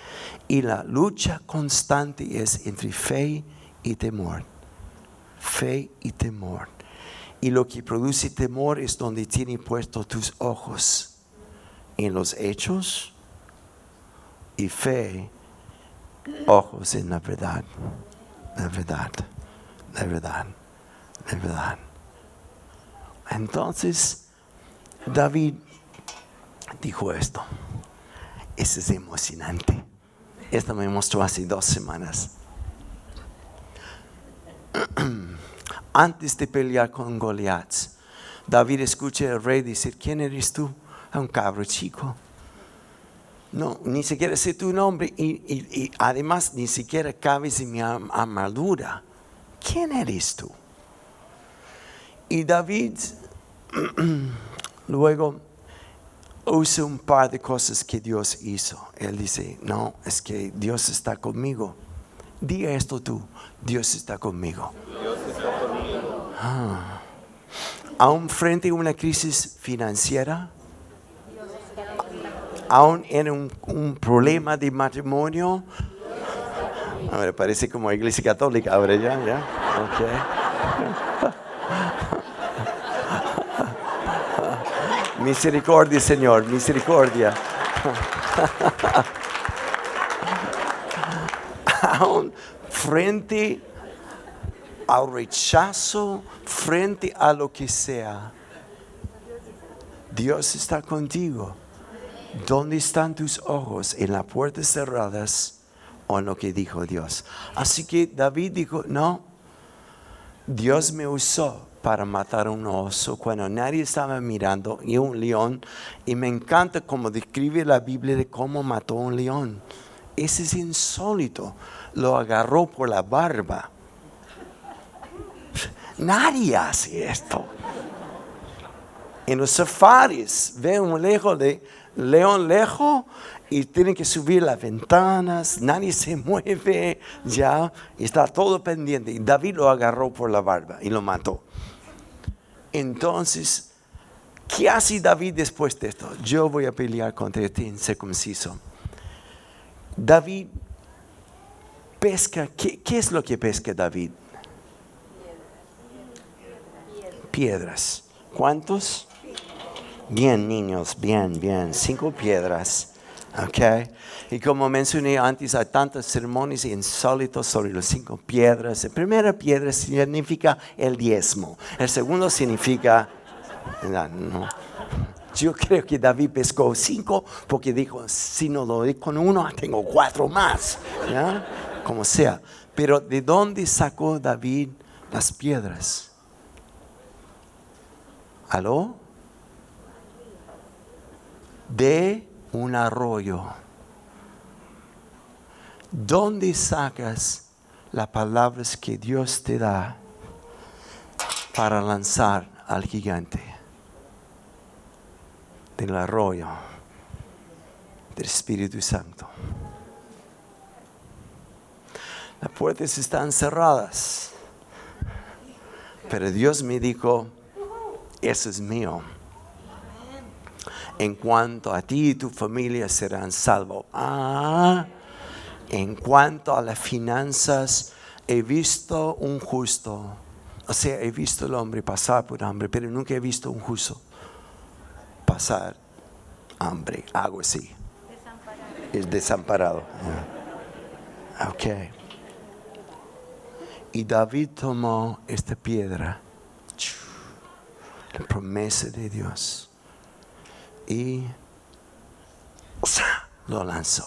Y la lucha constante es entre fe y temor. Fe y temor. Y lo que produce temor es donde tiene puestos tus ojos en los hechos y fe, ojos en la verdad, la verdad, la verdad, la verdad. Entonces, David dijo esto. Eso es emocionante. Esto me mostró hace dos semanas. Antes de pelear con Goliat, David escucha al rey decir, ¿quién eres tú? A un cabro chico. No, ni siquiera sé tu nombre y, y- y además ni siquiera cabes en mi am- armadura. ¿Quién eres tú? Y David luego usa un par de cosas que Dios hizo. Él dice, no, es que Dios está conmigo. Diga esto tú, Dios está conmigo. Ah. Aún frente a una crisis financiera, aún en un, problema de matrimonio, Ahora parece como iglesia católica ahora ya, ya. misericordia, Señor, misericordia. Aún frente al rechazo, frente a lo que sea, Dios está contigo. ¿Dónde están tus ojos? En las puertas cerradas o lo que dijo Dios. Así que David dijo, no, Dios me usó para matar a un oso cuando nadie estaba mirando y un león. Y me encanta cómo describe la Biblia de cómo mató a un león. Ese es insólito. Lo agarró por la barba. Nadie hace esto. En los safaris, ve un lejos de león lejos y tienen que subir las ventanas, nadie se mueve, ya, está todo pendiente. Y David lo agarró por la barba y lo mató. Entonces, ¿qué hace David después de esto? Yo voy a pelear contra ti en circunciso. David pesca, ¿qué, ¿qué es lo que pesca David? Piedras. ¿Cuántos? Bien, niños, bien, bien. Cinco piedras. Okay. Y como mencioné antes, hay tantos sermones insólitos sobre las cinco piedras. La primera piedra significa el diezmo. El segundo significa... No, Yo creo que David pescó cinco porque dijo, si no doy con uno, tengo cuatro más. ¿Ya? Como sea. Pero ¿de dónde sacó David las piedras? ¿Aló? De un arroyo. ¿Dónde sacas las palabras que Dios te da para lanzar al gigante? Del arroyo del Espíritu Santo. Las puertas están cerradas, pero Dios me dijo, eso es mío en cuanto a ti y tu familia serán salvos. Ah, en cuanto a las finanzas, he visto un justo. O sea, he visto el hombre pasar por hambre, pero nunca he visto un justo pasar hambre, algo así. Es desamparado. Ok. Y David tomó esta piedra, la promesa de Dios y lo lanzó.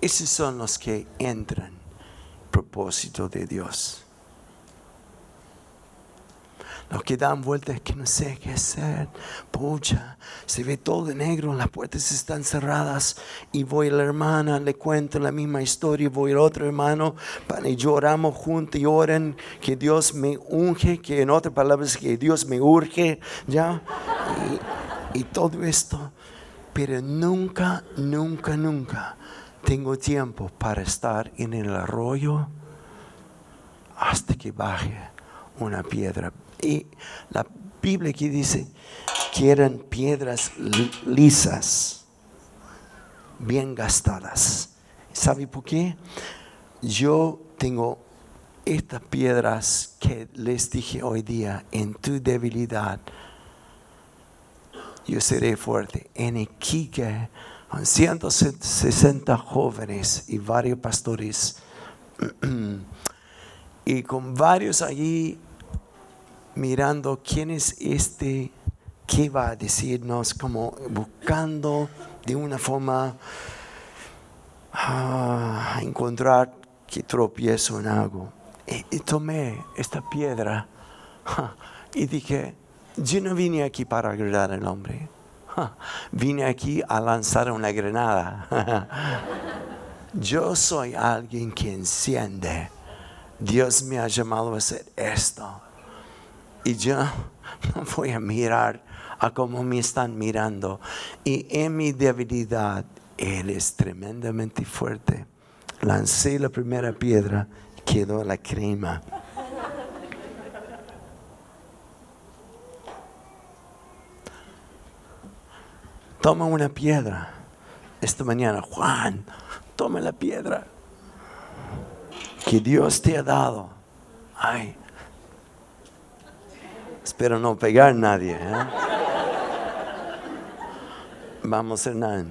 Esos son los que entran propósito de Dios. Los que dan vueltas que no sé qué hacer. Pucha, se ve todo negro, las puertas están cerradas. Y voy a la hermana, le cuento la misma historia. Voy al otro hermano, y lloramos juntos y oran que Dios me unge, que en otras palabras, que Dios me urge, ¿ya? Y todo esto. Pero nunca, nunca, nunca tengo tiempo para estar en el arroyo hasta que baje una piedra y la Biblia aquí dice que eran piedras lisas, bien gastadas. ¿Sabe por qué? Yo tengo estas piedras que les dije hoy día, en tu debilidad, yo seré fuerte. En Iquique, con 160 jóvenes y varios pastores, y con varios allí mirando quién es este que va a decirnos, como buscando de una forma a ah, encontrar que tropiezo en algo. Y, tomé esta piedra y dije, yo no vine aquí para agradar al hombre, vine aquí a lanzar una granada. yo soy alguien que enciende. Dios me ha llamado a hacer esto y yo no voy a mirar a cómo me están mirando. Y en mi debilidad, Él es tremendamente fuerte. Lancé la primera piedra, quedó la crema. Toma una piedra. Esta mañana, Juan, toma la piedra que Dios te ha dado. Ay, espero no pegar a nadie. ¿eh? Vamos, Hernán.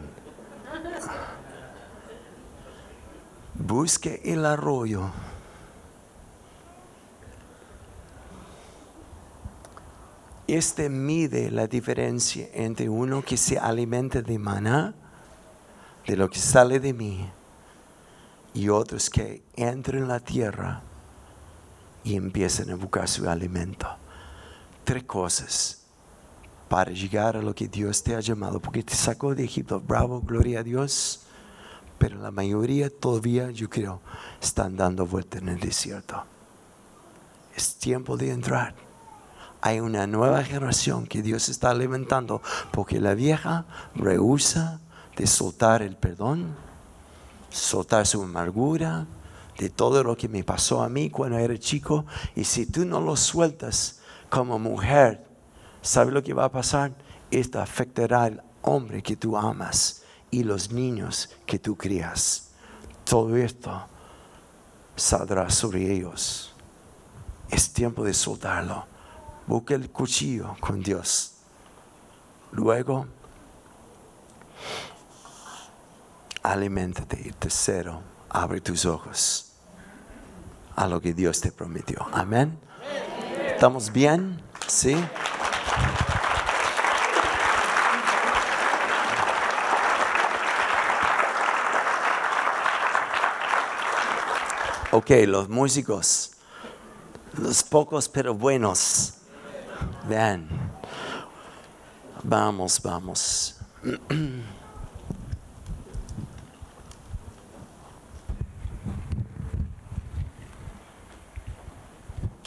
Busque el arroyo. Este mide la diferencia entre uno que se alimenta de maná, de lo que sale de mí, y otros que entran en la tierra y empiezan a buscar su alimento. Tres cosas para llegar a lo que Dios te ha llamado, porque te sacó de Egipto. Bravo, gloria a Dios. Pero la mayoría todavía, yo creo, están dando vuelta en el desierto. Es tiempo de entrar. Hay una nueva generación que Dios está levantando, porque la vieja rehúsa de soltar el perdón, soltar su amargura, de todo lo que me pasó a mí cuando era chico. Y si tú no lo sueltas como mujer, ¿sabes lo que va a pasar? Esto afectará al hombre que tú amas y los niños que tú crías. Todo esto saldrá sobre ellos. Es tiempo de soltarlo. Busca el cuchillo con Dios. Luego, aliméntate. Y tercero, abre tus ojos a lo que Dios te prometió. Amén. ¿Estamos bien? ¿Sí? Ok, los músicos, los pocos pero buenos. Vean, vamos, vamos.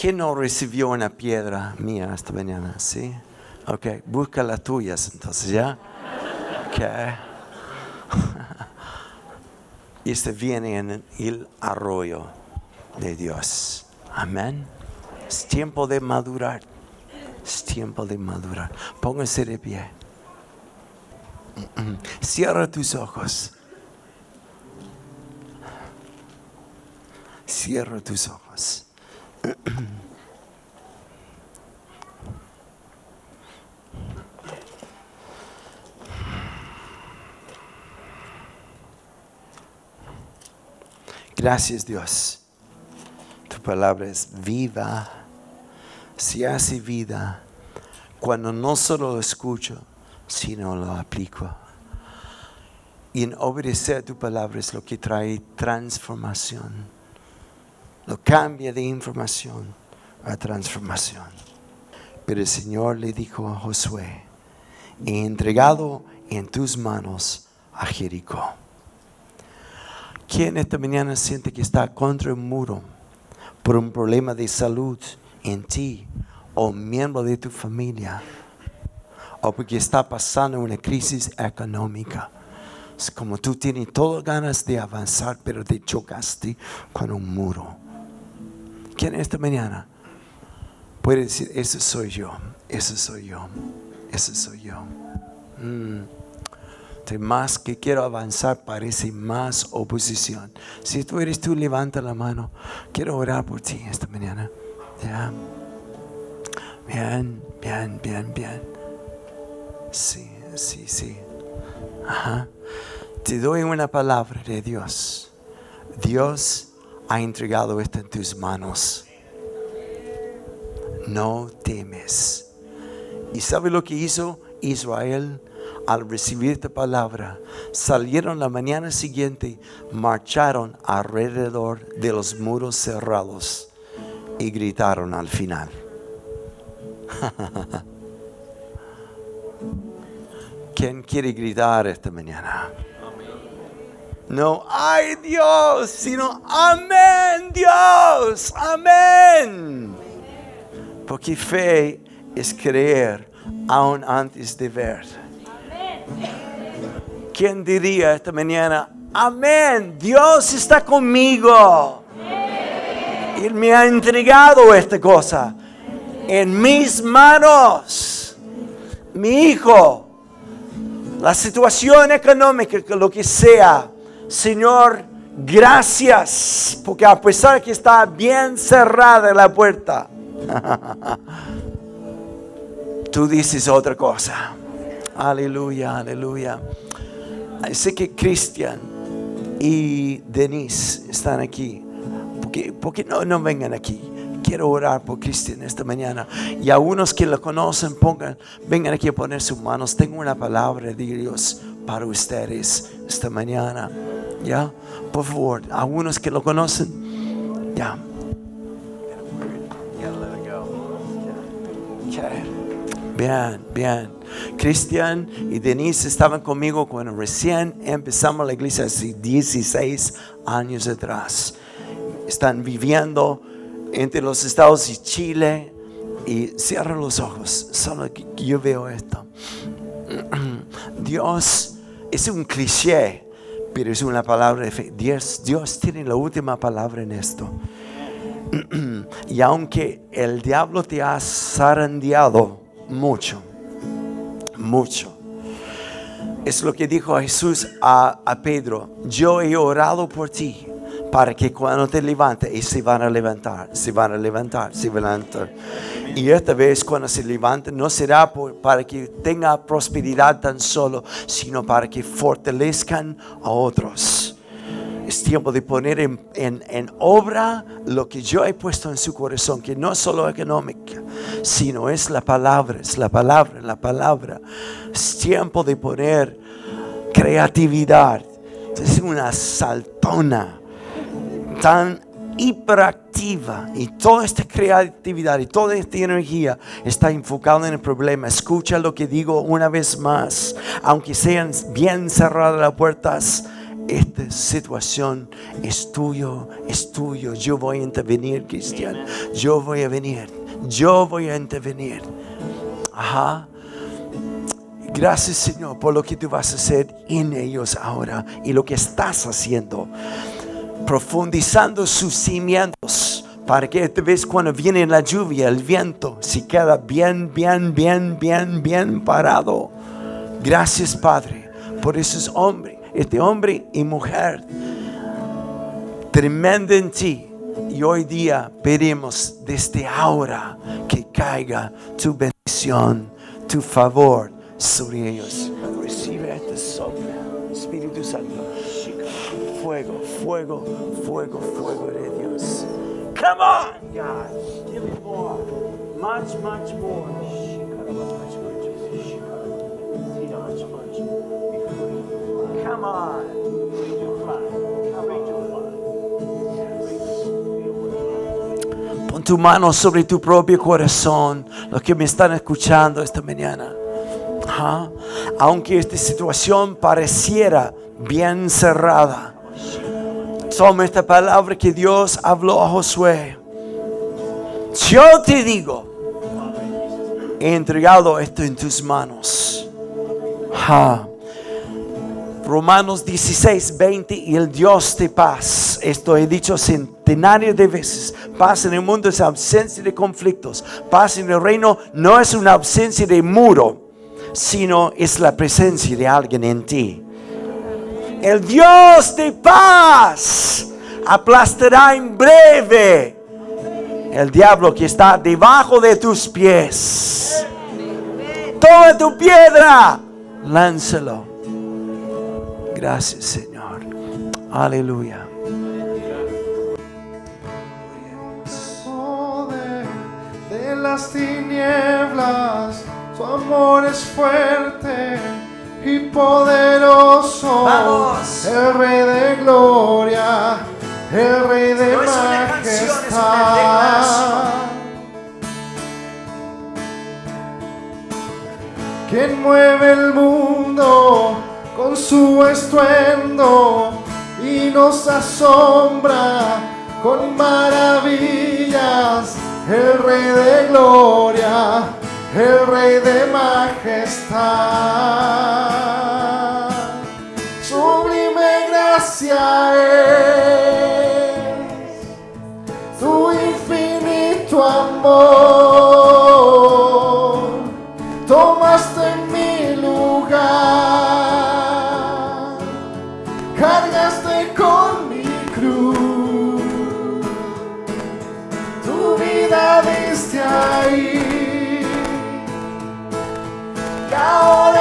¿Quién no recibió una piedra mía esta mañana? ¿Sí? Ok, busca las tuyas entonces, ¿ya? Ok. y este viene en el arroyo de Dios. Amén. Es tiempo de madurar. Es tiempo de madurar. Póngase de pie. Cierra tus ojos. Cierra tus ojos. Gracias Dios. Tu palabra es viva. Se hace vida cuando no solo lo escucho, sino lo aplico. Y en obedecer tu palabra es lo que trae transformación. Lo cambia de información a transformación. Pero el Señor le dijo a Josué, he entregado en tus manos a Jericó. ¿Quién esta mañana siente que está contra un muro por un problema de salud en ti o miembro de tu familia? O porque está pasando una crisis económica. Es como tú tienes todas ganas de avanzar, pero te chocaste con un muro. ¿Quién esta mañana puede decir, eso soy yo, eso soy yo, eso soy yo? Mm más que quiero avanzar, parece más oposición. Si tú eres tú, levanta la mano. Quiero orar por ti esta mañana. Bien, bien, bien, bien. Sí, sí, sí. Te doy una palabra de Dios. Dios ha entregado esto en tus manos. No temes. ¿Y sabe lo que hizo Israel? al recibir esta palabra, salieron la mañana siguiente, marcharon alrededor de los muros cerrados y gritaron al final. ¿Quién quiere gritar esta mañana? No, ay Dios, sino amén Dios, amén. Porque fe es creer aún antes de ver. ¿Quién diría esta mañana, amén, Dios está conmigo? Él me ha entregado esta cosa en mis manos. Mi hijo, la situación económica, lo que sea, Señor, gracias, porque a pesar que está bien cerrada la puerta, tú dices otra cosa. Aleluya, aleluya. Sé que Cristian y Denise están aquí. Porque, no, no vengan aquí? Quiero orar por Cristian esta mañana. Y a unos que lo conocen, pongan, vengan aquí a poner sus manos. Tengo una palabra de Dios para ustedes esta mañana. ¿Ya? Por favor, a unos que lo conocen. Ya. Bien, bien. Cristian y Denise estaban conmigo cuando recién empezamos la iglesia hace 16 años atrás. Están viviendo entre los Estados y Chile y cierran los ojos. Solo que yo veo esto. Dios es un cliché, pero es una palabra de fe. Dios, Dios tiene la última palabra en esto. y aunque el diablo te ha zarandeado mucho, mucho. Es lo que dijo Jesús a, Pedro. Yo he orado por ti para que cuando te levantes, y se van a levantar, se van a levantar, se van a levantar. Y esta vez cuando se levanten no será para que tenga prosperidad tan solo, sino para que fortalezcan a otros. Es tiempo de poner en, en, obra lo que yo he puesto en su corazón, que no es solo económica, sino es la palabra, es la palabra, la palabra. Es tiempo de poner creatividad. Es una saltona tan hiperactiva y toda esta creatividad y toda esta energía está enfocada en el problema. Escucha lo que digo una vez más, aunque sean bien cerradas las puertas esta situación es tuyo, es tuyo. Yo voy a intervenir, Cristian. Yo voy a venir. Yo voy a intervenir. Ajá. Gracias Señor por lo que tú vas a hacer en ellos ahora y lo que estás haciendo. Profundizando sus cimientos para que esta vez cuando viene la lluvia, el viento, se queda bien, bien, bien, bien, bien parado. Gracias Padre por esos hombres este hombre y mujer tremendo en ti. Y hoy día pedimos desde ahora que caiga tu bendición, tu favor sobre ellos. Fuego, fuego, fuego, de Dios. Come on, God. Give me more. Much, much more. Pon tu mano sobre tu propio corazón, los que me están escuchando esta mañana. Aunque esta situación pareciera bien cerrada, toma esta palabra que Dios habló a Josué. Yo te digo, he entregado esto en tus manos. Romanos 16, 20 y el Dios de paz. Esto he dicho centenares de veces. Paz en el mundo es ausencia de conflictos. Paz en el reino no es una ausencia de muro, sino es la presencia de alguien en ti. El Dios de paz aplastará en breve el diablo que está debajo de tus pies. Toma tu piedra, lánzalo Gracias, Señor. Aleluya. Las tinieblas, amor es fuerte y poderoso. Vamos. El Rey de gloria, el Rey de majestad. Quien mueve el mundo con su estruendo y nos asombra con maravillas, el Rey de Gloria, el Rey de majestad. Sublime gracia es tu infinito amor. Y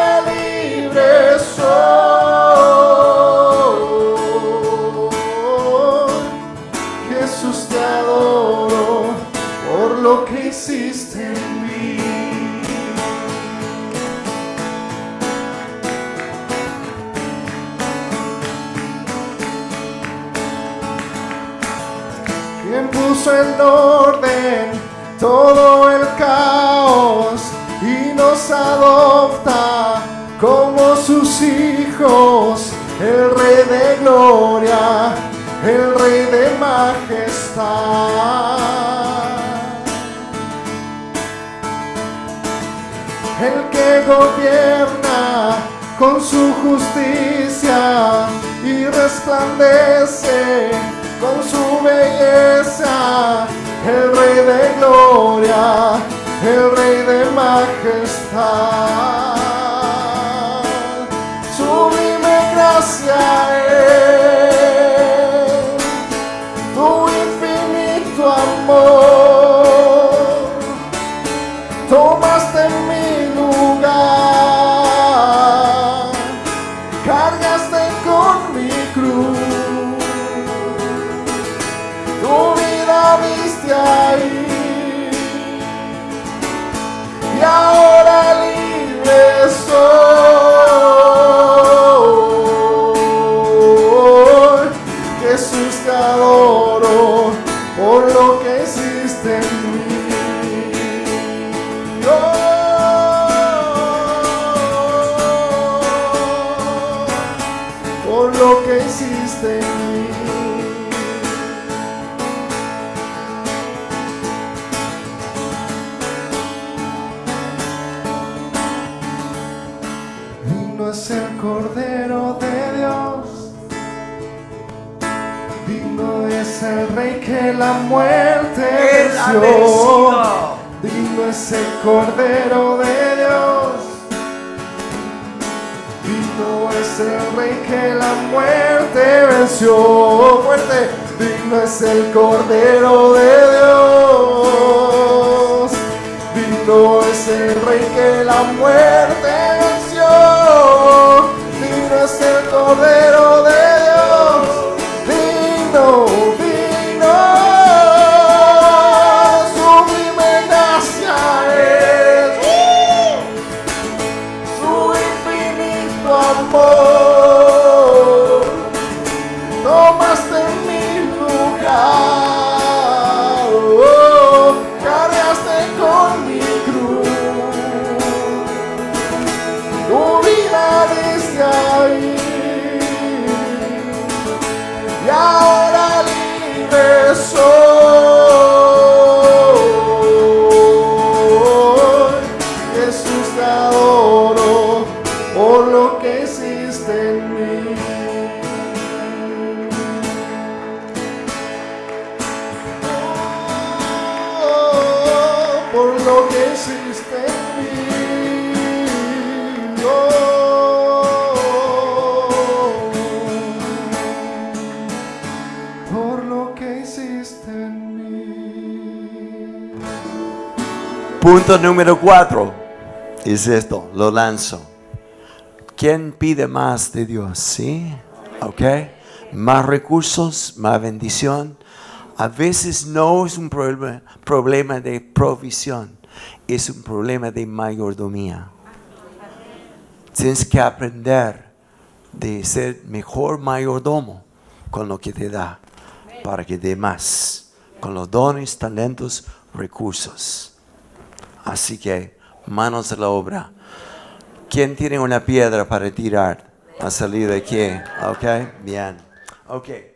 Digno es el Cordero de Dios. Digno es el Rey que la muerte venció. Fuerte. Digno es el Cordero de Dios. Digno es el Rey que la muerte venció. Digno es el Cordero de Dios. Punto número cuatro es esto, lo lanzo. ¿Quién pide más de Dios? ¿Sí? ¿Ok? Más recursos, más bendición. A veces no es un problema, problema de provisión, es un problema de mayordomía. Tienes que aprender de ser mejor mayordomo con lo que te da, para que dé más, con los dones, talentos, recursos. Así que manos a la obra. ¿Quién tiene una piedra para tirar? A salir de aquí. Ok, bien. Ok.